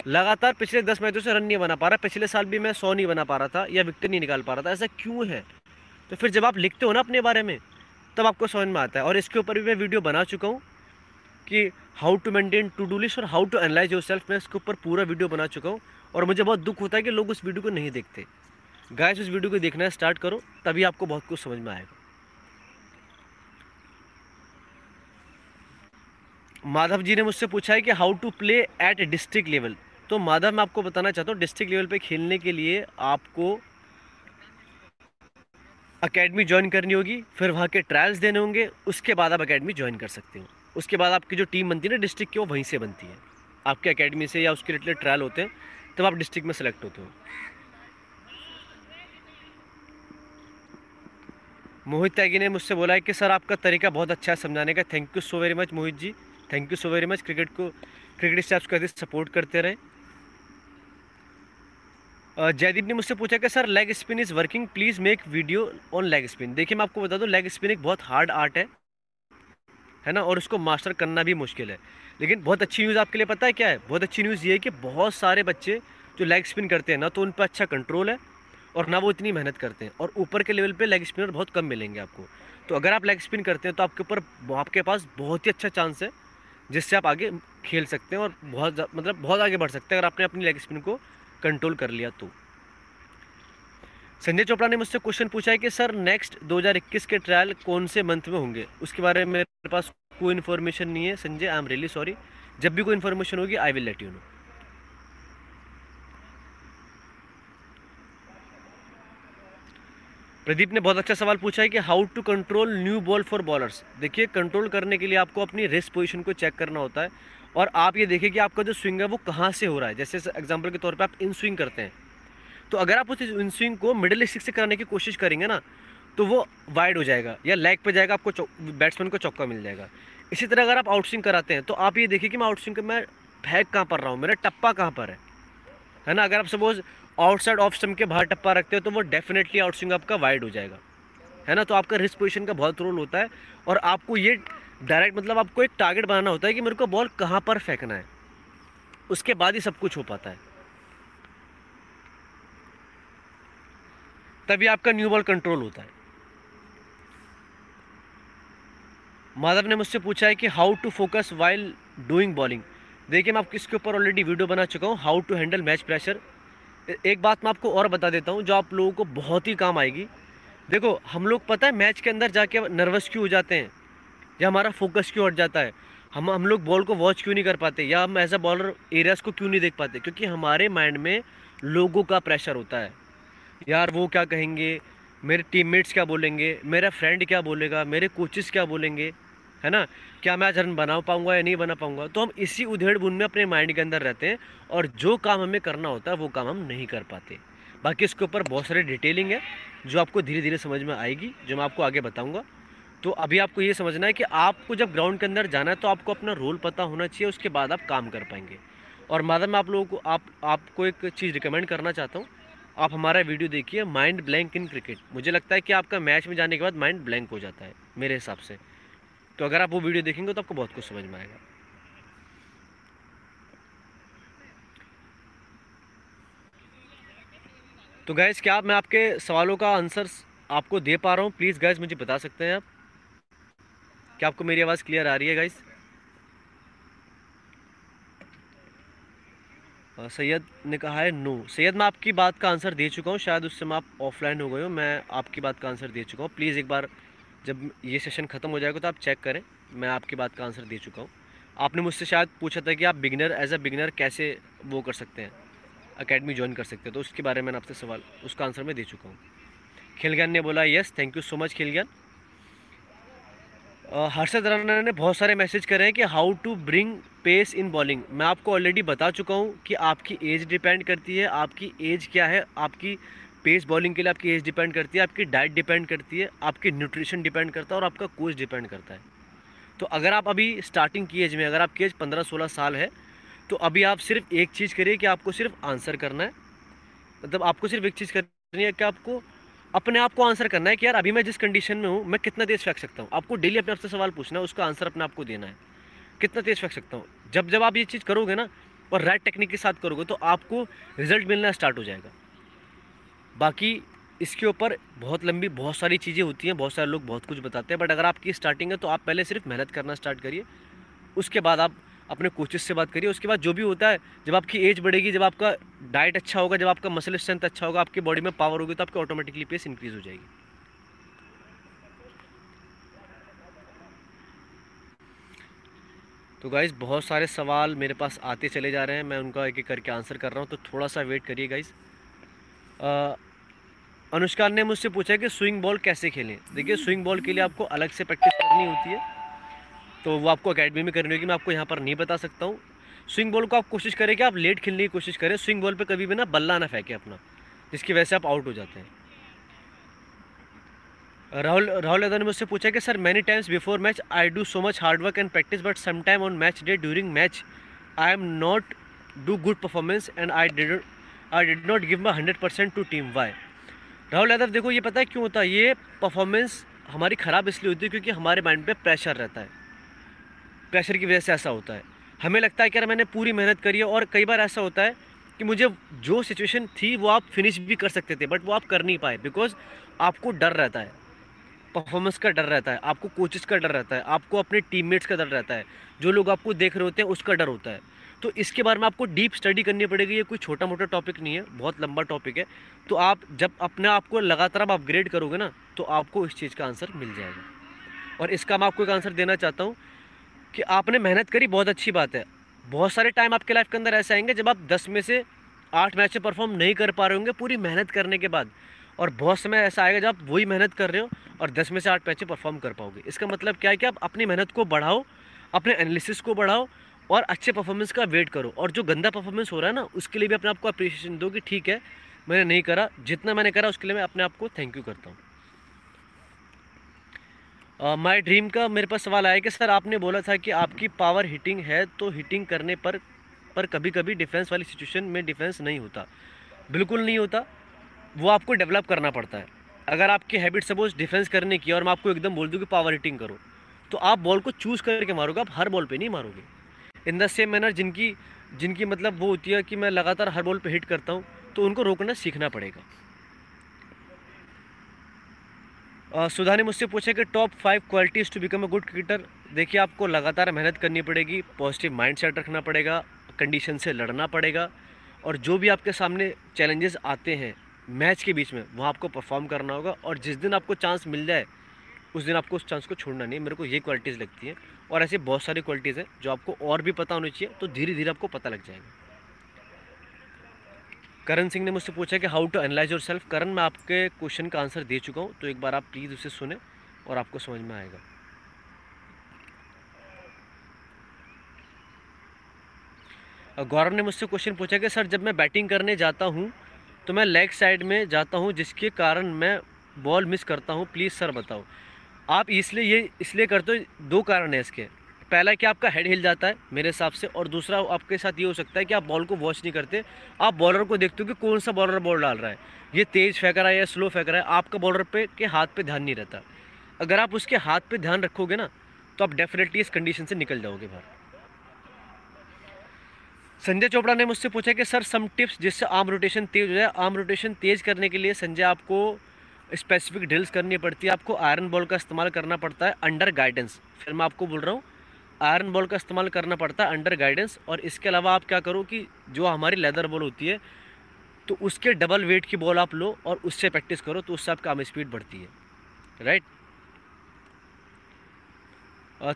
लगातार पिछले दस मैचों से रन नहीं बना पा रहा, पिछले साल भी मैं सौ नहीं बना पा रहा था या विकेट नहीं निकाल पा रहा था, ऐसा क्यों है? तो फिर जब आप लिखते हो ना अपने बारे में, तब आपको समझ में आता है। और इसके ऊपर भी मैं वीडियो बना चुका हूँ कि how to maintain to do list और how to analyse your self मैं इसके ऊपर पूरा वीडियो बना चुका हूँ। और मुझे बहुत दुख होता है कि लोग उस वीडियो को नहीं देखते। गाइस उस वीडियो को देखना स्टार्ट करो, तभी आपको बहुत कुछ समझ में आएगा। माधव जी ने मुझसे पूछा है कि how to play at district level तो माधव, मैं आपको बताना चाहता हूँ डिस्ट्रिक्ट लेवल पे खेलने के लिए आपको अकेडमी ज्वाइन करनी होगी, फिर वहाँ के ट्रायल्स देने होंगे, उसके बाद आप अकेडमी ज्वाइन कर सकते हो। उसके बाद आपकी जो टीम बनती है ना डिस्ट्रिक्ट की, वो वहीं से बनती है। आपके अकेडमी से या उसके रिलेटेड ट्रायल होते हैं, तब आप डिस्ट्रिक्ट में सेलेक्ट होते हो। मोहित त्यागी ने मुझसे बोला है कि, सर, आपका तरीका बहुत अच्छा है समझाने का। Thank you so very much Mohit ji. Thank you so very much cricket को क्रिकेट स्टाफ्स को सपोर्ट करते रहे। जयदीप ने मुझसे पूछा कि, sir leg spin is working please make video on leg spin देखिए, मैं आपको बता दूँ लेग स्पिन एक बहुत हार्ड आर्ट है। है ना? और उसको मास्टर करना भी मुश्किल है। लेकिन बहुत अच्छी न्यूज़ आपके लिए पता है क्या है? बहुत अच्छी न्यूज़ ये है कि बहुत सारे बच्चे जो लेग स्पिन करते हैं ना तो उन पर अच्छा कंट्रोल है और ना वो इतनी मेहनत करते हैं। और ऊपर के लेवल पे लेग स्पिनर बहुत कम मिलेंगे आपको। तो अगर आप लेग स्पिन करते हैं तो आपके ऊपर, आपके पास बहुत ही अच्छा चांस है। जिससे आप आगे खेल सकते हैं और बहुत मतलब बहुत आगे बढ़ सकते हैं। अगर आपने अपनी लेग स्पिन को कंट्रोल कर लिया तो। संजय चोपड़ा ने मुझसे क्वेश्चन पूछा है कि, सर नेक्स्ट 2021 के ट्रायल कौन से मंथ में होंगे? उसके बारे में मेरे पास कोई इन्फॉर्मेशन नहीं है। Sanjay I am really sorry जब भी कोई इन्फॉर्मेशन होगी I will let you know Pradeep ने बहुत अच्छा सवाल पूछा है कि how to control new ball for bowlers देखिए कंट्रोल करने के लिए आपको अपनी रेस्ट पोजीशन को चेक करना होता है और आप ये देखिए कि आपका जो स्विंग है वो कहाँ से हो रहा है। जैसे एग्जांपल के तौर पे आप इन स्विंग करते हैं। तो अगर आप उस इन स्विंग को मिडिल स्टिक से कराने की कोशिश करेंगे ना तो वो वाइड हो जाएगा या लेग पे जाएगा, आपको बैट्समैन को चौका मिल जाएगा। इसी तरह अगर आप आउट स्विंग कराते हैं तो आप ये देखिए कि मैं आउट स्विंग मैं फेंक कहाँ पर रहा हूँ? मेरा टप्पा कहाँ पर है? है ना? अगर आप सपोज़ आउटसाइड ऑफ़ स्टम्प के बाहर टप्पा रखते हो तो वो डेफिनेटली आउट स्विंग आपका वाइड हो जाएगा। है ना? तो आपका रिस्क पोजिशन का बहुत रोल होता है और आपको ये डायरेक्ट मतलब आपको एक टारगेट बनाना होता है कि मेरे को बॉल कहाँ पर फेंकना है। उसके बाद ही सब कुछ हो पाता है। तभी आपका न्यू बॉल कंट्रोल होता है। माधव ने मुझसे पूछा है कि how to focus while doing bowling देखिए, मैं आपको इसके ऊपर ऑलरेडी वीडियो बना चुका हूँ। How to handle match pressure एक बात मैं आपको और बता देता हूँ, जो आप लोगों को बहुत ही काम आएगी। देखो, हम लोग पता है मैच के अंदर जाके नर्वस क्यों हो जाते हैं? या हमारा फोकस क्यों हट जाता है? हम हम लोग बॉल को वॉच क्यों नहीं कर पाते? या हम एज अ बॉलर एरियाज़ को क्यों नहीं देख पाते? क्योंकि हमारे माइंड में लोगों का प्रेशर होता है। यार, वो क्या कहेंगे? मेरे टीममेट्स क्या बोलेंगे? मेरा फ्रेंड क्या बोलेगा? मेरे कोचेस क्या बोलेंगे? है ना? क्या मैं आज रन बना पाऊँगा या नहीं बना पाऊँगा? तो हम इसी उधेड़ बुन में अपने माइंड के अंदर रहते हैं और जो काम हमें करना होता है, वो काम हम नहीं कर पाते। बाकी इसके ऊपर बहुत सारे डिटेलिंग है, जो आपको धीरे धीरे समझ में आएगी, जो मैं आपको आगे बताऊँगा। तो अभी आपको ये समझना है कि आपको जब ग्राउंड के अंदर जाना है तो आपको अपना रोल पता होना चाहिए, उसके बाद आप काम कर पाएँगे। और माधव मैं आप लोगों को, आप, आपको एक चीज़ रिकमेंड करना चाहता हूँ। आप हमारा वीडियो देखिए माइंड ब्लैंक इन क्रिकेट मुझे लगता है कि आपका मैच में जाने के बाद माइंड ब्लैंक हो जाता है, मेरे हिसाब से। तो अगर आप वो वीडियो देखेंगे तो आपको बहुत कुछ समझ में आएगा। तो गैस क्या मैं आपके सवालों का आंसर आपको दे पा रहा हूँ? प्लीज़ गैस मुझे बता सकते हैं आप? क्या आपको मेरी आवाज़ क्लियर आ रही है गैस सैयद ने कहा है नो सैयद, मैं आपकी बात का आंसर दे चुका हूँ। शायद उससे मैं आप ऑफलाइन हो गए हो, मैं आपकी बात का आंसर दे चुका हूँ। प्लीज़ एक बार जब ये सेशन ख़त्म हो जाएगा तो आप चेक करें। मैं आपकी बात का आंसर दे चुका हूँ। आपने मुझसे शायद पूछा था कि आप बिगनर एज अ बिगनर कैसे वो कर सकते हैं? अकेडमी ज्वाइन कर सकते हैं। तो उसके बारे में आपसे सवाल, उसका आंसर मैं दे चुका हूँ। खेल ने बोला yes thank you so much Khel Gyan Harshad Rana ने बहुत सारे मैसेज करे हैं कि how to bring pace in bowling मैं आपको ऑलरेडी बता चुका हूँ कि आपकी एज डिपेंड करती है, आपकी एज क्या है, आपकी पेस बॉलिंग के लिए आपकी एज डिपेंड करती है, आपकी डाइट डिपेंड करती है, आपकी न्यूट्रिशन डिपेंड करता है और आपका कोच डिपेंड करता है। तो अगर आप अभी स्टार्टिंग की एज में, अगर आपकी एज पंद्रह सोलह साल है तो अभी आप सिर्फ़ एक चीज़ करिए कि आपको सिर्फ़ आंसर करना है। मतलब आपको सिर्फ़ एक चीज़ करनी है कि आपको अपने आप को आंसर करना है कि यार अभी मैं जिस कंडीशन में हूँ, मैं कितना तेज़ फेंक सकता हूँ। आपको डेली अपने आप से सवाल पूछना है, उसका आंसर अपने आप को देना है। कितना तेज़ फेंक सकता हूँ? जब जब आप ये चीज़ करोगे ना और राइट टेक्निक के साथ करोगे तो आपको रिज़ल्ट मिलना स्टार्ट हो जाएगा। बाकी इसके ऊपर बहुत लंबी बहुत सारी चीज़ें होती हैं, बहुत सारे लोग बहुत कुछ बताते हैं बट अगर आपकी स्टार्टिंग है तो आप पहले सिर्फ़ मेहनत करना स्टार्ट करिए। उसके बाद आप अपने कोचेस से बात करिए, उसके बाद जो भी होता है, जब आपकी एज बढ़ेगी, जब आपका डाइट अच्छा होगा, जब आपका मसल स्ट्रेंथ अच्छा होगा, आपकी बॉडी में पावर होगी तो आपकी ऑटोमेटिकली पेस इंक्रीज हो जाएगी। तो गाइज़ बहुत सारे सवाल मेरे पास आते चले जा रहे हैं, मैं उनका एक एक करके आंसर कर रहा हूँ तो थोड़ा सा वेट करिए गाइज़ अनुष्का ने मुझसे पूछा कि स्विंग बॉल कैसे खेलें? देखिए स्विंग बॉल के लिए आपको अलग से प्रैक्टिस करनी होती है। तो वो आपको अकेडमी में करनी होगी, मैं आपको यहाँ पर नहीं बता सकता हूँ। स्विंग बॉल को आप कोशिश करें कि आप लेट खेलने की कोशिश करें। स्विंग बॉल पे कभी भी ना बल्ला ना फेंके अपना, जिसकी वजह से आप आउट हो जाते हैं। राहुल राहुल यादव ने मुझसे पूछा कि, sir many times before match I do so much hard work and practice but some time on match day during match I am not do good performance and I did I did not give my hundred percent to team why Rahul Yadav, देखो ये पता है क्यों होता है? ये performance हमारी ख़राब इसलिए होती है क्योंकि हमारे माइंड पे प्रेशर रहता है। प्रेशर की वजह से ऐसा होता है। हमें लगता है कि यार मैंने पूरी मेहनत करी है और कई बार ऐसा होता है कि मुझे जो सिचुएशन थी वो आप फिनिश भी कर सकते थे बट वो आप कर नहीं पाए बिकॉज़ आपको डर रहता है। परफॉर्मेंस का डर रहता है, आपको कोचेस का डर रहता है, आपको अपने टीममेट्स का डर रहता है। जो लोग आपको देख रहे होते हैं, उसका डर होता है। तो इसके बारे में आपको डीप स्टडी करनी पड़ेगी, ये कोई छोटा मोटा टॉपिक नहीं है, बहुत लंबा टॉपिक है। तो आप जब अपने आप को लगातार आप अपग्रेड करोगे ना तो आपको इस चीज़ का आंसर मिल जाएगा। और इसका मैं आपको एक आंसर देना चाहता हूँ कि आपने मेहनत करी, बहुत अच्छी बात है। बहुत सारे टाइम आपके लाइफ के अंदर ऐसे आएँगे, जब आप दस में से आठ मैच परफॉर्म नहीं कर पा रहे होंगे, पूरी मेहनत करने के बाद। और बहुत समय ऐसा आएगा जब आप वही मेहनत कर रहे हो और दस में से आठ मैच परफॉर्म कर पाओगे। इसका मतलब क्या है कि आप अपनी मेहनत को बढ़ाओ, अपने एनालिसिस को बढ़ाओ और अच्छे परफॉर्मेंस का वेट करो। और जो गंदा परफॉर्मेंस हो रहा है ना, उसके लिए भी अपने आप को अप्रिशिएशन दो कि ठीक है, मैंने नहीं करा। जितना मैंने करा, उसके लिए मैं अपने आप को थैंक यू करता हूँ। माय ड्रीम का मेरे पास सवाल आया कि सर आपने बोला था कि आपकी पावर हिटिंग है तो हिटिंग करने पर पर कभी कभी डिफेंस वाली सिचुएशन में डिफेंस नहीं होता। बिल्कुल नहीं होता। वो आपको डेवलप करना पड़ता है। अगर आपकी हैबिट सपोज़ डिफेंस करने की और मैं आपको एकदम बोल दूँ कि पावर हिटिंग करो तो आप बॉल को चूज़ करके मारोगे। आप हर बॉल पे नहीं मारोगे। इन द सेम मैनर जिनकी जिनकी मतलब वो होती है कि मैं लगातार हर बॉल पे हिट करता हूँ तो उनको रोकना सीखना पड़ेगा। सुधा ने मुझसे पूछा कि top five qualities to become a good cricketer देखिए आपको लगातार मेहनत करनी पड़ेगी पॉजिटिव माइंड सेट रखना पड़ेगा कंडीशन से लड़ना पड़ेगा, और जो भी आपके सामने चैलेंजेस आते हैं मैच के बीच में वहाँ आपको परफॉर्म करना होगा, और जिस दिन आपको चांस मिल जाए, उस दिन आपको उस चांस को छोड़ना नहीं, मेरे को ये क्वालिटीज़ लगती हैं। और ऐसी बहुत सारी क्वालिटीज़ हैं जो आपको और भी पता होनी चाहिए तो धीरे धीरे आपको पता लग जाएगा। करण सिंह ने मुझसे पूछा कि how to analyse yourself Karan, मैं आपके क्वेश्चन का आंसर दे चुका हूँ तो एक बार आप प्लीज़ उसे सुने और आपको समझ में आएगा। गौरव ने मुझसे क्वेश्चन पूछा कि सर जब मैं बैटिंग करने जाता हूँ तो मैं लेग साइड में जाता हूँ, जिसके कारण मैं बॉल मिस करता हूँ प्लीज़ सर बताओ। आप इसलिए ये, इसलिए करते हो, दो कारण है इसके। पहला कि आपका हेड हिल जाता है मेरे हिसाब से, और दूसरा आपके साथ ये हो सकता है कि आप बॉल को वॉच नहीं करते। आप बॉलर को देखते हो कि कौन सा बॉलर बॉल डाल रहा है। ये तेज़ फेंक रहा है या स्लो फेंक रहा है, आपका बॉलर पे, के हाथ पे ध्यान नहीं रहता। अगर आप उसके हाथ पे ध्यान रखोगे ना तो आप डेफिनेटली इस कंडीशन से निकल जाओगे बाहर। संजय चोपड़ा ने मुझसे पूछा कि, सर सम टिप्स जिससे आर्म रोटेशन तेज़ हो जाए आर्म रोटेशन तेज़ करने के लिए संजय आपको स्पेसिफिक ड्रिल्स करनी पड़ती है, आपको आयरन बॉल का इस्तेमाल करना पड़ता है अंडर गाइडेंस फिर मैं आपको बोल रहा हूँ आयरन बॉल का इस्तेमाल करना पड़ता है अंडर गाइडेंस और इसके अलावा आप क्या करो कि जो हमारी लेदर बॉल होती है तो उसके डबल वेट की बॉल आप लो और उससे प्रैक्टिस करो तो उससे आपका आर्म स्पीड बढ़ती है। राइट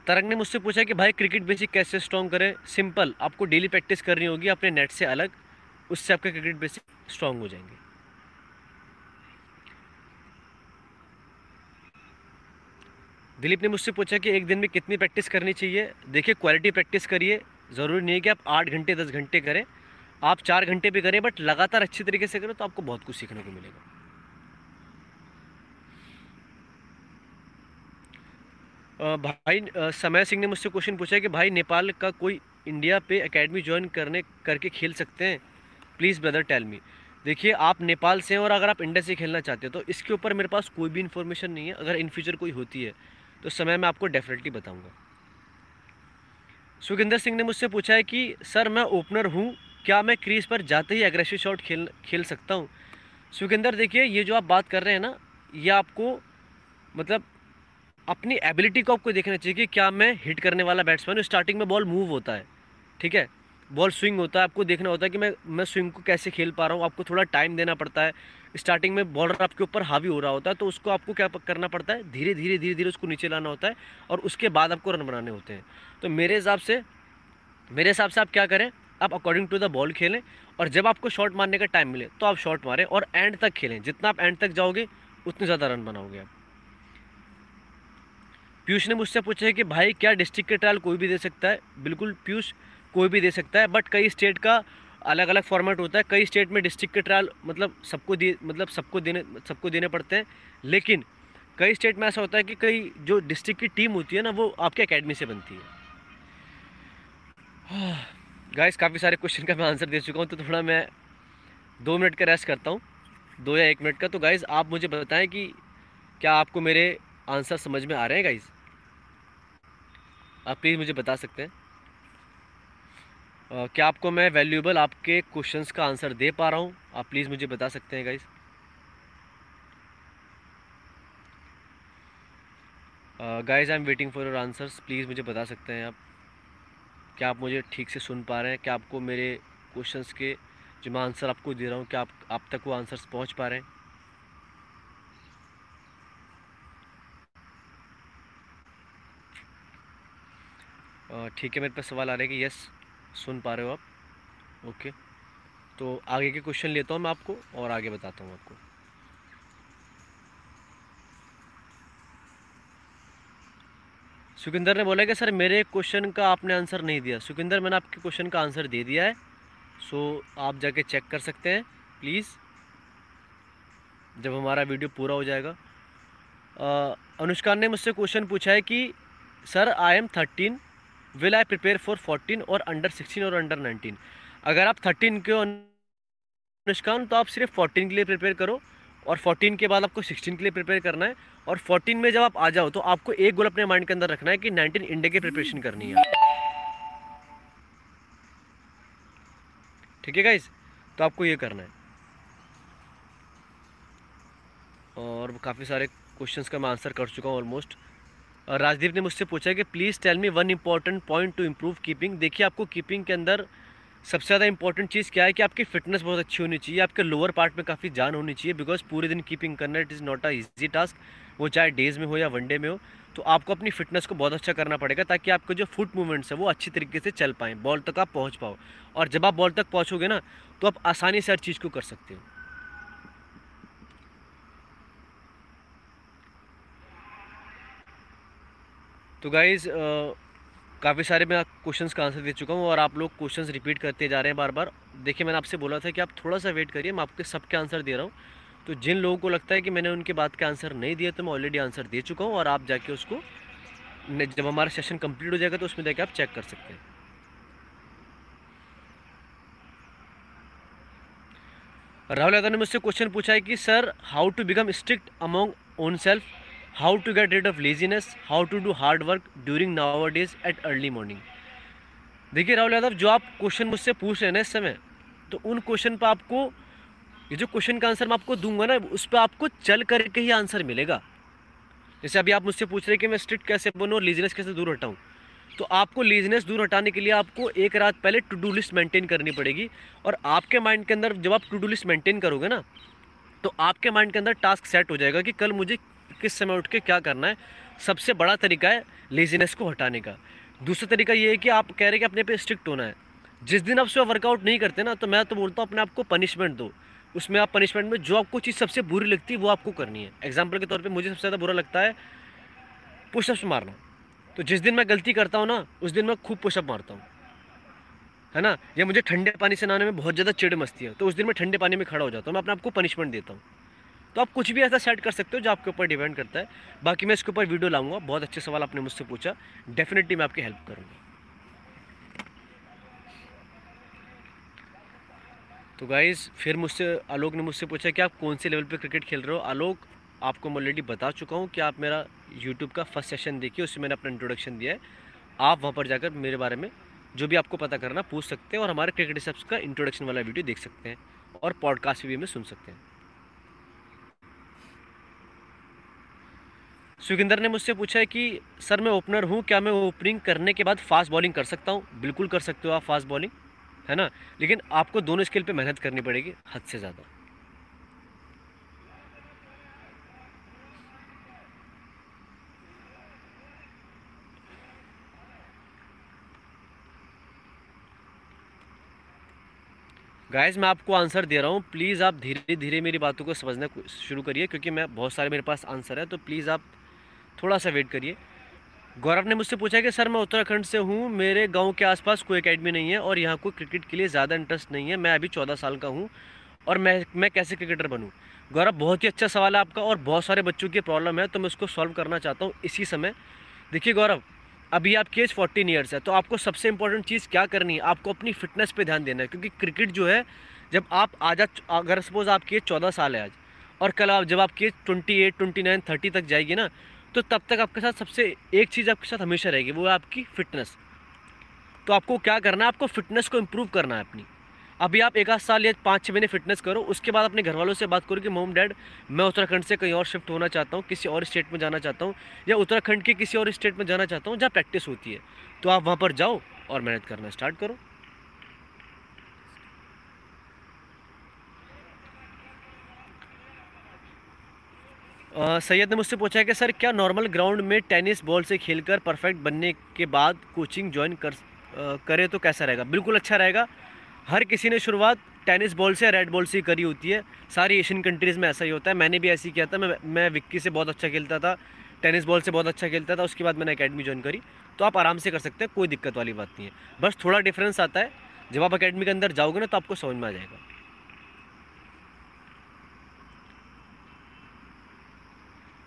तरंग ने मुझसे पूछा कि भाई क्रिकेट बेसिक कैसे स्ट्रॉन्ग करें? सिंपल आपको डेली प्रैक्टिस करनी होगी अपने नेट से अलग, उससे आपके क्रिकेट बेसिक स्ट्रॉन्ग हो जाएँगे। दिलीप ने मुझसे पूछा कि एक दिन में कितनी प्रैक्टिस करनी चाहिए? देखिए क्वालिटी प्रैक्टिस करिए। ज़रूरी नहीं है कि आप आठ घंटे, दस घंटे करें। आप चार घंटे भी करें बट लगातार अच्छी तरीके से करें तो आपको बहुत कुछ सीखने को मिलेगा। भाई समय सिंह ने मुझसे क्वेश्चन पूछा कि भाई, नेपाल का कोई इंडिया पे एकेडमी ज्वाइन करने, करके खेल सकते हैं? प्लीज़ ब्रदर टेल मी देखिए, आप नेपाल से हैं और अगर आप इंडिया से खेलना चाहते हो तो इसके ऊपर मेरे पास कोई भी इन्फॉर्मेशन नहीं है। अगर इन फ्यूचर कोई होती है तो समय मैं आपको डेफिनेटली बताऊँगा। सुखिंदर सिंह ने मुझसे पूछा है कि, सर, मैं ओपनर हूँ, क्या मैं क्रीज पर जाते ही एग्रेसिव शॉट खेल खेल सकता हूँ? सुखिंदर, देखिए, ये जो आप बात कर रहे हैं ना, ये आपको मतलब अपनी एबिलिटी को आपको देखना चाहिए कि क्या मैं हिट करने वाला बैट्समैन हूँ। स्टार्टिंग में बॉल मूव होता है, ठीक है? बॉल स्विंग होता है, आपको देखना होता है कि मैं मैं स्विंग को कैसे खेल पा रहा हूँ। आपको थोड़ा टाइम देना पड़ता है स्टार्टिंग में बॉलर आपके ऊपर हावी हो रहा होता है तो उसको आपको क्या करना पड़ता है? धीरे धीरे धीरे धीरे उसको नीचे लाना होता है और उसके बाद आपको रन बनाने होते हैं। तो मेरे हिसाब से, मेरे हिसाब से आप क्या करें? आप अकॉर्डिंग टू द बॉल खेलें और जब आपको शॉट मारने का टाइम मिले तो आप शॉट मारें और एंड तक खेलें। जितना आप एंड तक जाओगे, उतने ज़्यादा रन बनाओगे आप। पीयूष ने मुझसे पूछा है कि, भाई, क्या डिस्ट्रिक्ट के ट्रायल कोई भी दे सकता है? बिल्कुल पीयूष कोई भी दे सकता है बट कई स्टेट का अलग अलग फॉर्मेट होता है। कई स्टेट में डिस्ट्रिक्ट के ट्रायल मतलब सबको दिए मतलब सबको देने सबको देने पड़ते हैं। लेकिन कई स्टेट में ऐसा होता है कि कई जो डिस्ट्रिक्ट की टीम होती है ना, वो आपके अकेडमी से बनती है। गाइस काफ़ी सारे क्वेश्चन का मैं आंसर दे चुका हूँ तो थोड़ा मैं दो मिनट का रेस्ट करता हूँ। दो या एक मिनट का। तो गाइज़ आप मुझे बताएँ कि क्या आपको मेरे आंसर समझ में आ रहे हैं गाइज़ आप प्लीज़ मुझे बता सकते हैं। क्या आपको मैं वैल्यूएबल आपके क्वेश्चंस का आंसर दे पा रहा हूँ? आप प्लीज़ मुझे बता सकते हैं guys guys I am waiting for your answers please मुझे बता सकते हैं आप। क्या आप मुझे ठीक से सुन पा रहे हैं? क्या आपको मेरे क्वेश्चंस के जो मैं आंसर आपको दे रहा हूँ, क्या आप आप तक वो आंसर्स पहुँच पा रहे हैं? ठीक है, मेरे पास सवाल आ रहा है कि यस सुन पा रहे हो आप? ओके तो आगे के क्वेश्चन लेता हूँ मैं आपको और आगे बताता हूँ आपको। सुखिंदर ने बोला कि, सर, मेरे क्वेश्चन का आपने आंसर नहीं दिया। सुखिंदर, मैंने आपके क्वेश्चन का आंसर दे दिया है। सो आप जाके चेक कर सकते हैं प्लीज़ जब हमारा वीडियो पूरा हो जाएगा। अनुष्का ने मुझसे क्वेश्चन पूछा है कि, sir I am thirteen will I prepare for fourteen और अंडर सिक्सटीन और अंडर नाइनटीन अगर आप थर्टीन के अनुष्कान तो आप सिर्फ़ फोर्टीन के लिए प्रिपेयर करो और फोर्टीन के बाद आपको सिक्सटीन के लिए प्रिपेयर करना है और फोर्टीन में जब आप आ जाओ तो आपको एक गोल अपने माइंड के अंदर रखना है कि नाइनटीन इंडिया की प्रिपरेशन करनी है। ठीक है गाइज़ तो आपको ये करना है। और काफ़ी सारे क्वेश्चंस का मैं आंसर कर चुका हूँ ऑलमोस्ट राजदीप ने मुझसे पूछा कि please tell me one important point to improve keeping देखिए, आपको कीपिंग के अंदर सबसे ज़्यादा इंपॉर्टेंट चीज़ क्या है कि आपकी फिटनेस बहुत अच्छी होनी चाहिए, आपके लोअर पार्ट में काफ़ी जान होनी चाहिए बिकॉज़ पूरे दिन कीपिंग करना it is not a easy task वो चाहे डेज़ में हो या वनडे में हो तो आपको अपनी फिटनेस को बहुत अच्छा करना पड़ेगा ताकि आपके जो फुट मूवमेंट्स है वो अच्छी तरीके से चल पाएँ बॉल तक आप पहुँच पाओ। और जब आप बॉल तक पहुँचोगे ना तो आप आसानी से हर चीज़ को कर सकते हो। तो गाइज़ काफ़ी सारे मैं क्वेश्चंस का आंसर दे चुका हूँ और आप लोग क्वेश्चंस रिपीट करते जा रहे हैं बार बार देखिए, मैंने आपसे बोला था कि आप थोड़ा सा वेट करिए, मैं आपके सबके आंसर दे रहा हूँ। तो जिन लोगों को लगता है कि मैंने उनके बात के आंसर नहीं दिए तो मैं ऑलरेडी आंसर दे चुका हूँ और आप जाके उसको जब हमारा सेशन कंप्लीट हो जाएगा तो उसमें जाके आप चेक कर सकते हैं। राहुल यादव ने मुझसे क्वेश्चन पूछा है कि, sir how to become strict among own self how to get rid of laziness how to do hard work during Nawar days at early morning देखिए राहुल यादव, जो आप क्वेश्चन मुझसे पूछ रहे हैं ना इस समय तो उन क्वेश्चन पर आपको, ये जो क्वेश्चन का आंसर मैं आपको दूँगा ना, उस पर आपको चल करके ही आंसर मिलेगा। जैसे अभी आप मुझसे पूछ रहे हैं कि मैं स्ट्रिक्ट कैसे बनूँ और लीजनेस कैसे दूर हटाऊँ तो आपको लेजीनेस दूर हटाने के लिए आपको एक रात पहले टू डू लिस्ट मेंटेन करनी पड़ेगी। और आपके माइंड के अंदर जब आप टू डू लिस्ट मेंटेन करोगे ना तो आपके माइंड के अंदर टास्क सेट हो जाएगा कि कल मुझे किस समय उठ के क्या करना है, सबसे बड़ा तरीका है लेजीनेस को हटाने का। दूसरा तरीका ये है कि आप कह रहे कि अपने पे स्ट्रिक्ट होना है। जिस दिन आप सुबह वर्कआउट नहीं करते ना तो मैं तो बोलता हूँ अपने आप को पनिशमेंट दो। उसमें आप पनिशमेंट में जो आपको चीज़ सबसे बुरी लगती है, वो आपको करनी है। एग्ज़ाम्पल के तौर पर मुझे सबसे ज़्यादा बुरा लगता है पुशअप्स मारना। तो जिस दिन मैं गलती करता हूँ ना, उस दिन मैं खूब पुशअप मारता हूँ। है ना? या मुझे ठंडे पानी से नहाने में बहुत ज़्यादा चिड़ मस्ती है तो उस दिन मैं ठंडे पानी में खड़ा हो जाता हूँ, मैं अपने आपको पनिशमेंट देता हूँ। तो आप कुछ भी ऐसा सेट कर सकते हो जो आपके ऊपर डिपेंड करता है। बाकी मैं इसके ऊपर वीडियो लाऊँगा। बहुत अच्छे सवाल आपने मुझसे पूछा। डेफिनेटली मैं आपकी हेल्प करूँगा। तो गाइज़ फिर मुझसे, आलोक ने मुझसे पूछा कि आप कौन से लेवल पे क्रिकेट खेल रहे हो? आलोक, आपको मैं ऑलरेडी बता चुका हूँ कि आप मेरा यूट्यूब का फ़र्स्ट सेशन देखिए, उसमें मैंने अपना इंट्रोडक्शन दिया है। आप वहाँ पर जाकर मेरे बारे में जो भी आपको पता करना, पूछ सकते हैं और हमारे क्रिकेट सब्स का इंट्रोडक्शन वाला वीडियो देख सकते हैं और पॉडकास्ट भी हमें सुन सकते हैं। सुखिंदर ने मुझसे पूछा है कि, सर, मैं ओपनर हूँ, क्या मैं ओपनिंग करने के बाद फास्ट बॉलिंग कर सकता हूँ? बिल्कुल कर सकते हो आप फास्ट बॉलिंग, है ना? लेकिन आपको दोनों स्किल पे मेहनत करनी पड़ेगी, हद से ज़्यादा। गाइस मैं आपको आंसर दे रहा हूँ। प्लीज़ आप धीरे धीरे मेरी बातों को समझना शुरू करिए, क्योंकि मैं, बहुत सारे मेरे पास आंसर है तो प्लीज़ आप थोड़ा सा वेट करिए। गौरव ने मुझसे पूछा कि, सर, मैं उत्तराखंड से हूँ, मेरे गाँव के आसपास कोई एकेडमी नहीं है और यहाँ कोई क्रिकेट के लिए ज़्यादा इंटरेस्ट नहीं है। मैं अभी चौदह साल का हूँ और मैं मैं कैसे क्रिकेटर बनूँ? गौरव, बहुत ही अच्छा सवाल है आपका और बहुत सारे बच्चों की प्रॉब्लम है तो मैं उसको सॉल्व करना चाहता हूँ इसी समय। देखिए गौरव, अभी आपकी एज फोर्टीन ईयर्स है तो आपको सबसे इंपॉर्टेंट चीज़ क्या करनी है? आपको अपनी फिटनेस पे ध्यान देना है, क्योंकि क्रिकेट जो है, जब आप आज, अगर सपोज़ आपकी एज चौदह साल है आज और कल आप, जब आपकी age twenty eight twenty nine thirty तक जाएगी ना तो तब तक आपके साथ सबसे एक चीज़ आपके साथ हमेशा रहेगी, वो है आपकी फ़िटनेस तो आपको क्या करना है? आपको फ़िटनेस को इम्प्रूव करना है अपनी. अभी आप एक आध साल या पाँच छः महीने फिटनेस करो, उसके बाद अपने घर वालों से बात करो कि, मोम, डैड, मैं उत्तराखंड से कहीं और शिफ्ट होना चाहता हूँ, किसी और स्टेट में जाना चाहता हूँ, या उत्तराखंड के किसी और स्टेट में जाना चाहता हूँ जहाँ प्रैक्टिस होती है. तो आप वहाँ पर जाओ और मेहनत करना स्टार्ट करो। सैयद ने मुझसे पूछा कि, सर, क्या नॉर्मल ग्राउंड में टेनिस बॉल से खेलकर परफेक्ट बनने के बाद कोचिंग ज्वाइन कर करे तो कैसा रहेगा? बिल्कुल अच्छा रहेगा। हर किसी ने शुरुआत टेनिस बॉल से रेड बॉल से ही करी होती है। सारी एशियन कंट्रीज़ में ऐसा ही होता है। मैंने भी ऐसे ही किया था। मैं मैं विक्की से बहुत अच्छा खेलता था, टेनिस बॉल से बहुत अच्छा खेलता था। उसके बाद मैंने अकेडमी ज्वाइन करी। तो आप आराम से कर सकते हैं, कोई दिक्कत वाली बात नहीं है। बस थोड़ा डिफरेंस आता है। जब आप अकेडमी के अंदर जाओगे ना तो आपको समझ में आ जाएगा।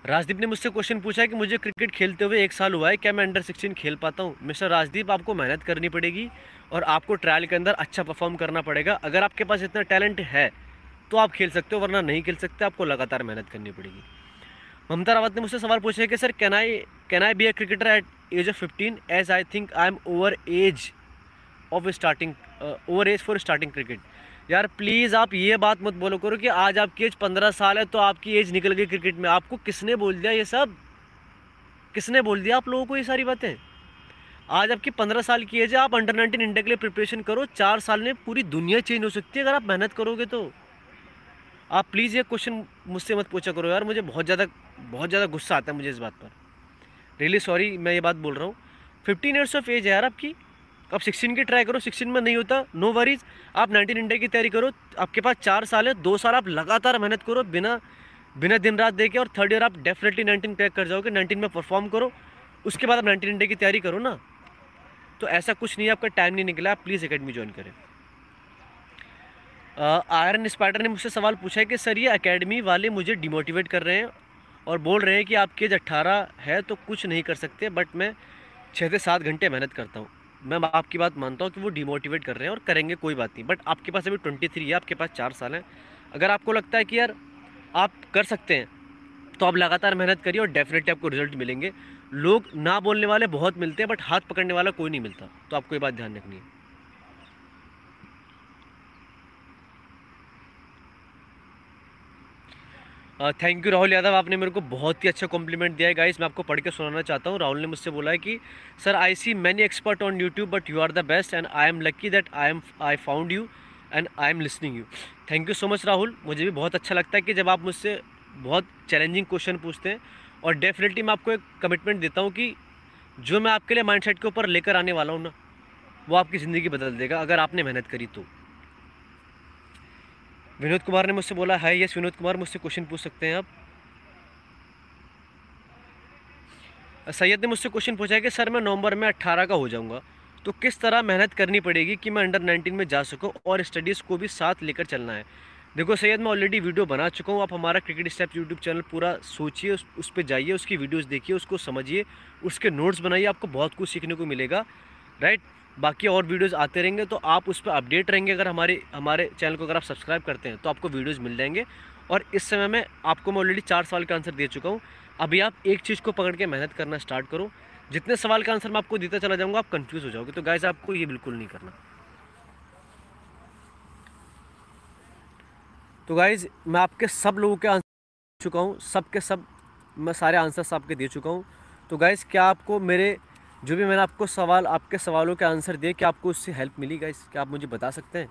राजदीप ने मुझसे क्वेश्चन पूछा कि मुझे क्रिकेट खेलते हुए एक साल हुआ है, क्या मैं अंडर सिक्सटीन खेल पाता हूँ? मिस्टर राजदीप, आपको मेहनत करनी पड़ेगी और आपको ट्रायल के अंदर अच्छा परफॉर्म करना पड़ेगा। अगर आपके पास इतना टैलेंट है तो आप खेल सकते हो, वरना नहीं खेल सकते, आपको लगातार मेहनत करनी पड़ेगी। ममता रावत ने मुझसे सवाल पूछा कि, sir can I can I be a cricketer at age of fifteen age I think I am over age of starting over age for starting cricket यार प्लीज़ आप ये बात मत बोलो करो कि आज आपकी एज पंद्रह साल है तो आपकी एज निकल गई क्रिकेट में। आपको किसने बोल दिया ये सब? किसने बोल दिया आप लोगों को ये सारी बातें? आज आपकी पंद्रह साल की एज है, आप अंडर नाइनटीन इंडिया के लिए प्रिपरेशन करो। चार साल में पूरी दुनिया चेंज हो सकती है, अगर आप मेहनत करोगे तो। आप प्लीज़ ये क्वेश्चन मुझसे मत पूछा करो यार, मुझे बहुत ज़्यादा बहुत ज़्यादा गुस्सा आता है मुझे इस बात पर। रियली really सॉरी मैं ये बात बोल रहा हूँ। फिफ्टीन ईयर्स ऑफ़ एज है यार आपकी। आप सिक्सटीन की ट्राई करो सिक्सटीन में नहीं होता नो वरीज आप नाइनटीन इंडिया की तैयारी करो, आपके पास चार साल है, दो साल आप लगातार मेहनत करो, बिना बिना दिन रात देके और थर्ड ईयर आप डेफिनेटली नाइनटीन क्रैक कर जाओगे नाइनटीन में परफॉर्म करो। उसके बाद आप नाइनटीन इंडिया की तैयारी करो ना। तो ऐसा कुछ नहीं है, आपका टाइम नहीं निकला, आप प्लीज़ अकेडमी ज्वाइन करें। आयरन स्पाइडर ने मुझसे सवाल पूछा है कि, सर, ये अकेडमी वाले मुझे डिमोटिवेट कर रहे हैं और बोल रहे हैं कि आपकी एज अट्ठारह है तो कुछ नहीं कर सकते बट मैं छः से सात घंटे मेहनत करता हूँ। मैं आपकी बात मानता हूँ कि वो डिमोटिवेट कर रहे हैं और करेंगे कोई बात नहीं। बट आपके पास अभी ट्वेंटी थ्री है, आपके पास चार साल हैं। अगर आपको लगता है कि यार आप कर सकते हैं तो आप लगातार मेहनत करिए और डेफिनेटली आपको रिज़ल्ट मिलेंगे। लोग ना बोलने वाले बहुत मिलते हैं बट हाथ पकड़ने वाला कोई नहीं मिलता। तो आपको ये बात ध्यान रखनी है। थैंक यू राहुल यादव, आपने मेरे को बहुत ही अच्छा कॉम्प्लीमेंट दिया है। गाइस मैं आपको पढ़ के सुनाना चाहता हूँ। राहुल ने मुझसे बोला है कि sir I see many expert on YouTube but you are the best and I am lucky that I am I found you and I am listening you thank you so much Rahul. मुझे भी बहुत अच्छा लगता है कि जब आप मुझसे बहुत चैलेंजिंग क्वेश्चन पूछते हैं और डेफिनेटली मैं आपको एक कमिटमेंट देता हूँ कि जो मैं आपके लिए माइंड के ऊपर लेकर आने वाला हूँ ना, वो आपकी ज़िंदगी बदल देगा, अगर आपने मेहनत करी तो। विनोद कुमार ने मुझसे बोला है यस विनोद कुमार मुझसे क्वेश्चन पूछ सकते हैं आप? सैयद ने मुझसे क्वेश्चन पूछा कि सर मैं नवंबर में अट्ठारह का हो जाऊँगा तो किस तरह मेहनत करनी पड़ेगी कि मैं अंडर नाइनटीन में जा सकूँ और स्टडीज़ को भी साथ लेकर चलना है? देखो सैयद मैं ऑलरेडी वीडियो बना चुका हूँ आप हमारा क्रिकेट स्टेप यूट्यूब चैनल पूरा सोचिए उस, उस पर जाइए उसकी वीडियोज़ देखिए उसको समझिए उसके नोट्स बनाइए आपको बहुत कुछ सीखने को मिलेगा राइट बाकी और वीडियोज़ आते रहेंगे तो आप उस पर अपडेट रहेंगे अगर हमारे हमारे चैनल को अगर आप सब्सक्राइब करते हैं तो आपको वीडियोज़ मिल जाएँगे। और इस समय में आपको मैं ऑलरेडी चार सवाल का आंसर दे चुका हूँ। अभी आप एक चीज़ को पकड़ के मेहनत करना स्टार्ट करो। जितने सवाल का आंसर मैं आपको देता चला जाऊँगा, आप कन्फ्यूज़ हो जाओगे। तो गाइज़ आपको ये बिल्कुल नहीं करना। तो गाइज़ मैं आपके सब लोगों के आंसर दे चुका हूँ। सब के सब, मैं सारे आंसर्स आपके दे चुका हूँ। तो गाइज़ क्या आपको मेरे जो भी मैंने आपको सवाल, आपके सवालों के आंसर दिए, क्या आपको उससे हेल्प मिली गाइस क्या आप मुझे बता सकते हैं?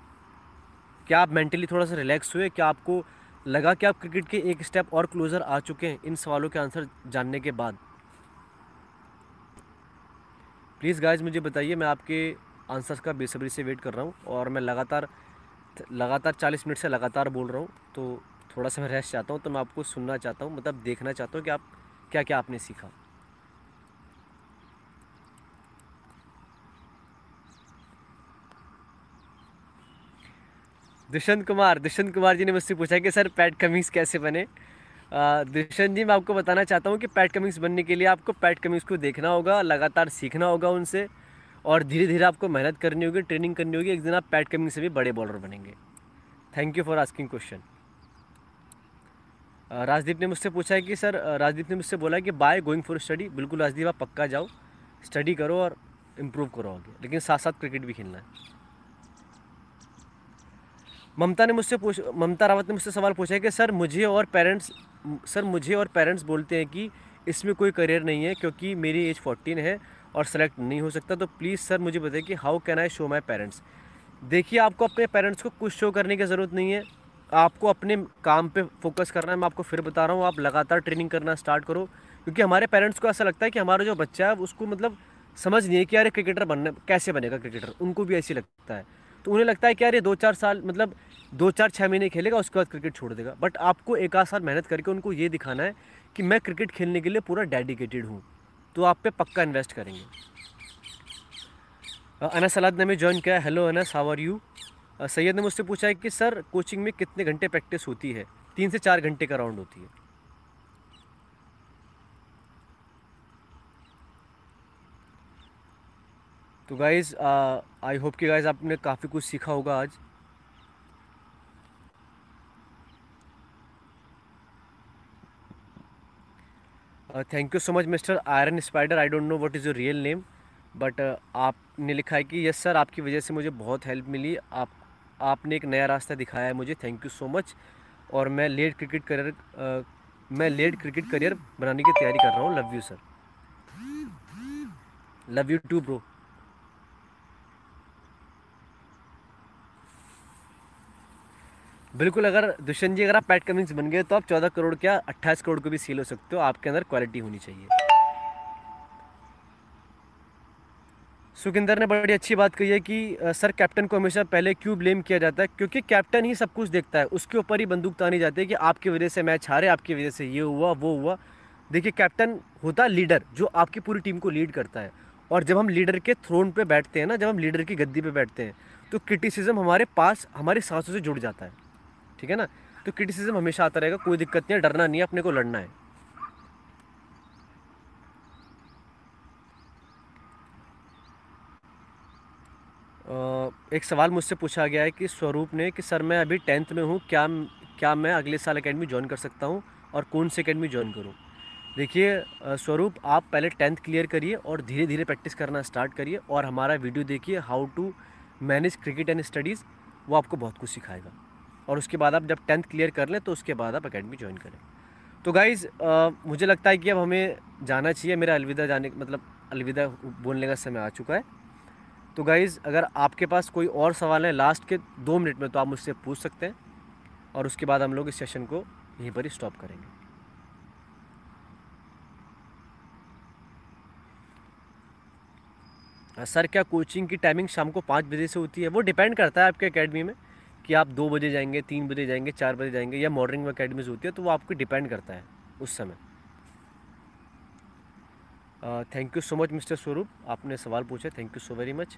क्या आप मेंटली थोड़ा सा रिलैक्स हुए? क्या आपको लगा कि आप क्रिकेट के एक स्टेप और क्लोज़र आ चुके हैं इन सवालों के आंसर जानने के बाद? प्लीज़ गाइज़ मुझे बताइए, मैं आपके आंसर्स का बेसब्री से वेट कर रहा हूँ और मैं लगातार लगातार चालीस मिनट से लगातार बोल रहा हूँ तो थोड़ा सा मैं रेस्ट चाहता हूँ तो मैं आपको सुनना चाहता हूँ मतलब देखना चाहता हूँ कि आप क्या क्या आपने सीखा। दुष्यंत कुमार दुष्यंत कुमार जी ने मुझसे पूछा कि, सर, पैट कमीज़ कैसे बने? दुष्यंत जी, मैं आपको बताना चाहता हूँ कि पैट कमिंग्स बनने के लिए आपको पैट कमिंग्स को देखना होगा, लगातार सीखना होगा उनसे, और धीरे धीरे आपको मेहनत करनी होगी, ट्रेनिंग करनी होगी, एक दिन आप पैट कमिंग से भी बड़े बॉलर बनेंगे। Thank you for asking question Rajdeep ने मुझसे पूछा है कि, सर राजदीप ने मुझसे बोला कि बाय गोइंग फॉर स्टडी बिल्कुल, राजदीप, आप पक्का जाओ स्टडी करो और इम्प्रूव करो आगे, लेकिन साथ साथ क्रिकेट भी खेलना है। ममता ने मुझसे पूछ, ममता रावत ने मुझसे सवाल पूछा है कि सर मुझे और पेरेंट्स सर मुझे और पेरेंट्स बोलते हैं कि इसमें कोई करियर नहीं है क्योंकि मेरी एज फोर्टीन है और सेलेक्ट नहीं हो सकता तो प्लीज़ सर मुझे बताइए कि how can I show my parents देखिए, आपको अपने पेरेंट्स को कुछ शो करने की ज़रूरत नहीं है। आपको अपने काम पे फोकस करना है, मैं आपको फिर बता रहा हूँ, आप लगातार ट्रेनिंग करना स्टार्ट करो, क्योंकि हमारे पेरेंट्स को ऐसा लगता है कि हमारा जो बच्चा है, उसको मतलब समझ नहीं है कि यार क्रिकेटर बनने, कैसे बनेगा क्रिकेटर उनको भी ऐसी लगता है। तो उन्हें लगता है कि यार ये दो चार साल मतलब दो चार छः महीने खेलेगा, उसके बाद क्रिकेट छोड़ देगा। बट आपको एक आध साल मेहनत करके उनको ये दिखाना है कि मैं क्रिकेट खेलने के लिए पूरा डेडिकेटेड हूँ। तो आप पे पक्का इन्वेस्ट करेंगे। अनस सलाद ने हमें ज्वाइन किया hello Anas how are you Syed ने मुझसे पूछा है कि, सर कोचिंग में कितने घंटे प्रैक्टिस होती है? तीन से चार घंटे का राउंड होती है। तो गाइज़ आई होप कि गाइज़ आपने काफ़ी कुछ सीखा होगा आज। Thank you so much mister iron spider I don't know what is your real name but आपने लिखा है कि यस सर आपकी वजह से मुझे बहुत हेल्प मिली। आप, आपने एक नया रास्ता दिखाया है मुझे। थैंक यू सो मच और मैं लेट क्रिकेट करियर मैं लेट क्रिकेट करियर बनाने की तैयारी कर रहा हूँ। Love you sir love you too bro बिल्कुल, अगर दुष्यंत जी, अगर आप पैट कमिंग्स बन गए तो आप चौदह करोड़ क्या अट्ठाईस करोड़ को भी सील हो सकते हो। आपके अंदर क्वालिटी होनी चाहिए। सुखिंदर ने बड़ी अच्छी बात कही है कि सर कैप्टन को हमेशा पहले क्यों ब्लेम किया जाता है? क्योंकि कैप्टन ही सब कुछ देखता है। उसके ऊपर ही बंदूक तानी जाती है कि आपकी वजह से मैच हारे, आपकी वजह से ये हुआ, वो हुआ। देखिए कैप्टन होता लीडर जो आपकी पूरी टीम को लीड करता है। और जब हम लीडर के थ्रोन पे बैठते हैं ना, जब हम लीडर की गद्दी पे बैठते हैं तो क्रिटिसिज्म हमारे पास, हमारी सांसों से जुड़ जाता है। ठीक है ना? तो क्रिटिसिज्म हमेशा आता रहेगा, कोई दिक्कत नहीं है, डरना नहीं है, अपने को लड़ना है। एक सवाल मुझसे पूछा गया है कि स्वरूप ने कि सर मैं अभी टेंथ में हूँ, क्या क्या मैं अगले साल अकेडमी ज्वाइन कर सकता हूँ और कौन से अकेडमी ज्वाइन करूँ? देखिए स्वरूप, आप पहले टेंथ क्लियर करिए और धीरे धीरे प्रैक्टिस करना स्टार्ट करिए और हमारा वीडियो देखिए how to manage cricket and studies वो आपको बहुत कुछ सिखाएगा। और उसके बाद आप जब टेंथ क्लियर कर लें तो उसके बाद आप अकेडमी ज्वाइन करें। तो गाइज़ मुझे लगता है कि अब हमें जाना चाहिए। मेरा अलविदा जाने मतलब अलविदा बोलने का समय आ चुका है। तो गाइज़ अगर आपके पास कोई और सवाल है लास्ट के दो मिनट में तो आप मुझसे पूछ सकते हैं और उसके बाद हम लोग इस सेशन को यहीं पर ही स्टॉप करेंगे। सर क्या कोचिंग की टाइमिंग शाम को पाँच बजे से होती है? वो डिपेंड करता है आपके अकेडमी में। कि आप दो बजे जाएँगे, तीन बजे जाएँगे, चार बजे जाएँगे या मॉर्निंग में अकेडमीज होती है तो वो आपको डिपेंड करता है उस समय। Thank you so much mister Swaroop आपने सवाल पूछे thank you so very much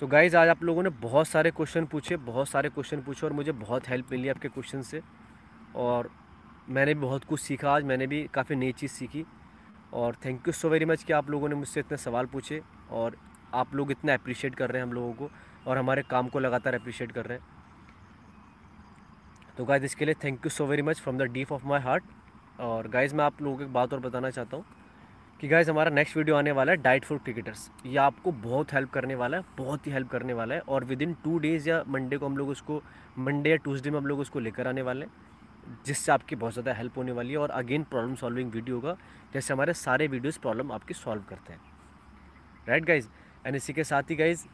तो गाइज़ आज आप लोगों ने बहुत सारे क्वेश्चन पूछे, बहुत सारे क्वेश्चन पूछे और मुझे बहुत हेल्प मिली आपके क्वेश्चन से। और मैंने भी बहुत कुछ सीखा, आज मैंने भी काफ़ी नई चीज़ सीखी। और thank you so very much कि आप लोगों ने मुझसे इतने सवाल पूछे और आप लोग इतना अप्रिशिएट कर रहे हैं हम लोगों को। और हमारे काम को लगातार अप्रिशिएट कर रहे हैं। तो गाइज़ इसके लिए thank you so very much from the deep of my heart और गाइज़ मैं आप लोगों को एक बात और बताना चाहता हूँ कि गाइज़ हमारा नेक्स्ट वीडियो आने वाला है डाइट फॉर क्रिकेटर्स ये आपको बहुत हेल्प करने वाला है, बहुत ही हेल्प करने वाला है। और विद इन टू डेज़ या मंडे को हम लोग उसको मंडे या ट्यूसडे में हम लोग उसको लेकर आने वाले हैं, जिससे आपकी बहुत ज़्यादा हेल्प होने वाली है। और अगेन प्रॉब्लम सॉल्विंग वीडियो होगा, जैसे हमारे सारे वीडियोज़ प्रॉब्लम आपकी सॉल्व करते हैं। राइट गाइज़ एंड इसी के साथ ही गाइज़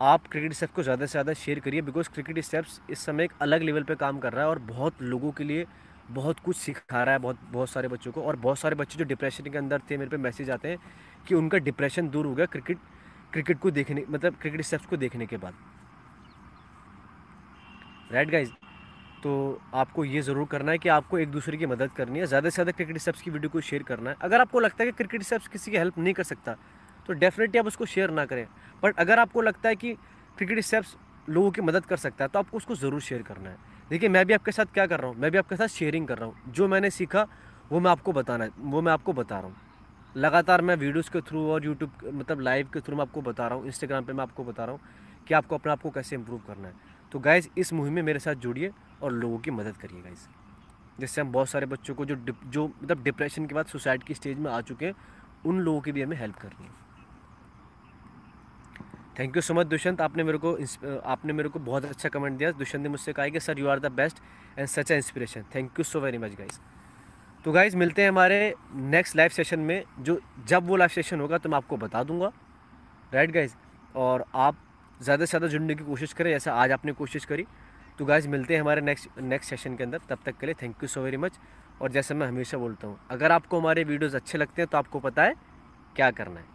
आप क्रिकेट स्टेप्स को ज़्यादा से ज़्यादा शेयर करिए बिकॉज़ क्रिकेट स्टेप्स इस समय एक अलग लेवल पे काम कर रहा है और बहुत लोगों के लिए बहुत कुछ सिखा रहा है, बहुत बहुत सारे बच्चों को। और बहुत सारे बच्चे जो डिप्रेशन के अंदर थे, मेरे पे मैसेज आते हैं कि उनका डिप्रेशन दूर हो गया क्रिकेट क्रिकेट को देखने मतलब क्रिकेट स्टेप्स को देखने के बाद। राइट गाइज़ तो आपको ये ज़रूर करना है कि आपको एक दूसरे की मदद करनी है। ज़्यादा से ज़्यादा क्रिकेट स्टेप्स की वीडियो को शेयर करना है। अगर आपको लगता है कि क्रिकेट स्टेप्स किसी की हेल्प नहीं कर सकता तो डेफिनेटली आप उसको शेयर ना करें। बट अगर आपको लगता है कि क्रिकेट स्टेप्स लोगों की मदद कर सकता है तो आपको उसको ज़रूर शेयर करना है। देखिए, मैं भी आपके साथ क्या कर रहा हूँ? मैं भी आपके साथ शेयरिंग कर रहा हूँ। जो मैंने सीखा, वो मैं आपको बताना है वो मैं आपको बता रहा हूँ। लगातार मैं वीडियोज़ के थ्रू और यूट्यूब मतलब लाइव के थ्रू मैं आपको बता रहा हूँ। इंस्टाग्राम पर मैं आपको बता रहा हूँ कि आपको अपने आप को कैसे इम्प्रूव करना है। तो गाइज़ इस मुहिम में मेरे साथ जुड़िए और लोगों की मदद करिए गाइज़ जिससे हम बहुत सारे बच्चों को जो जो मतलब डिप्रेशन के बाद सुसाइड की स्टेज में आ चुके हैं, उन लोगों की भी हमें हेल्प करनी है। Thank you so much Dushyant आपने मेरे को आपने मेरे को बहुत अच्छा कमेंट दिया। दुष्यंत ने मुझसे कहा कि sir you are the best and such a inspiration thank you so very much guys तो गाइज़ मिलते हैं हमारे नेक्स्ट लाइव सेशन में, जो जब वो लाइव सेशन होगा तो मैं आपको बता दूँगा। राइट गाइज़ और आप ज़्यादा से ज़्यादा जुड़ने की कोशिश करें, जैसे आज आपने कोशिश करी। तो गाइज़ मिलते हैं हमारे नेक्स्ट नेक्स्ट सेशन के अंदर। तब तक के लिए thank you so very much और जैसे मैं हमेशा बोलता हूँ, अगर आपको हमारे वीडियोज़ अच्छे लगते हैं तो आपको पता है क्या करना है।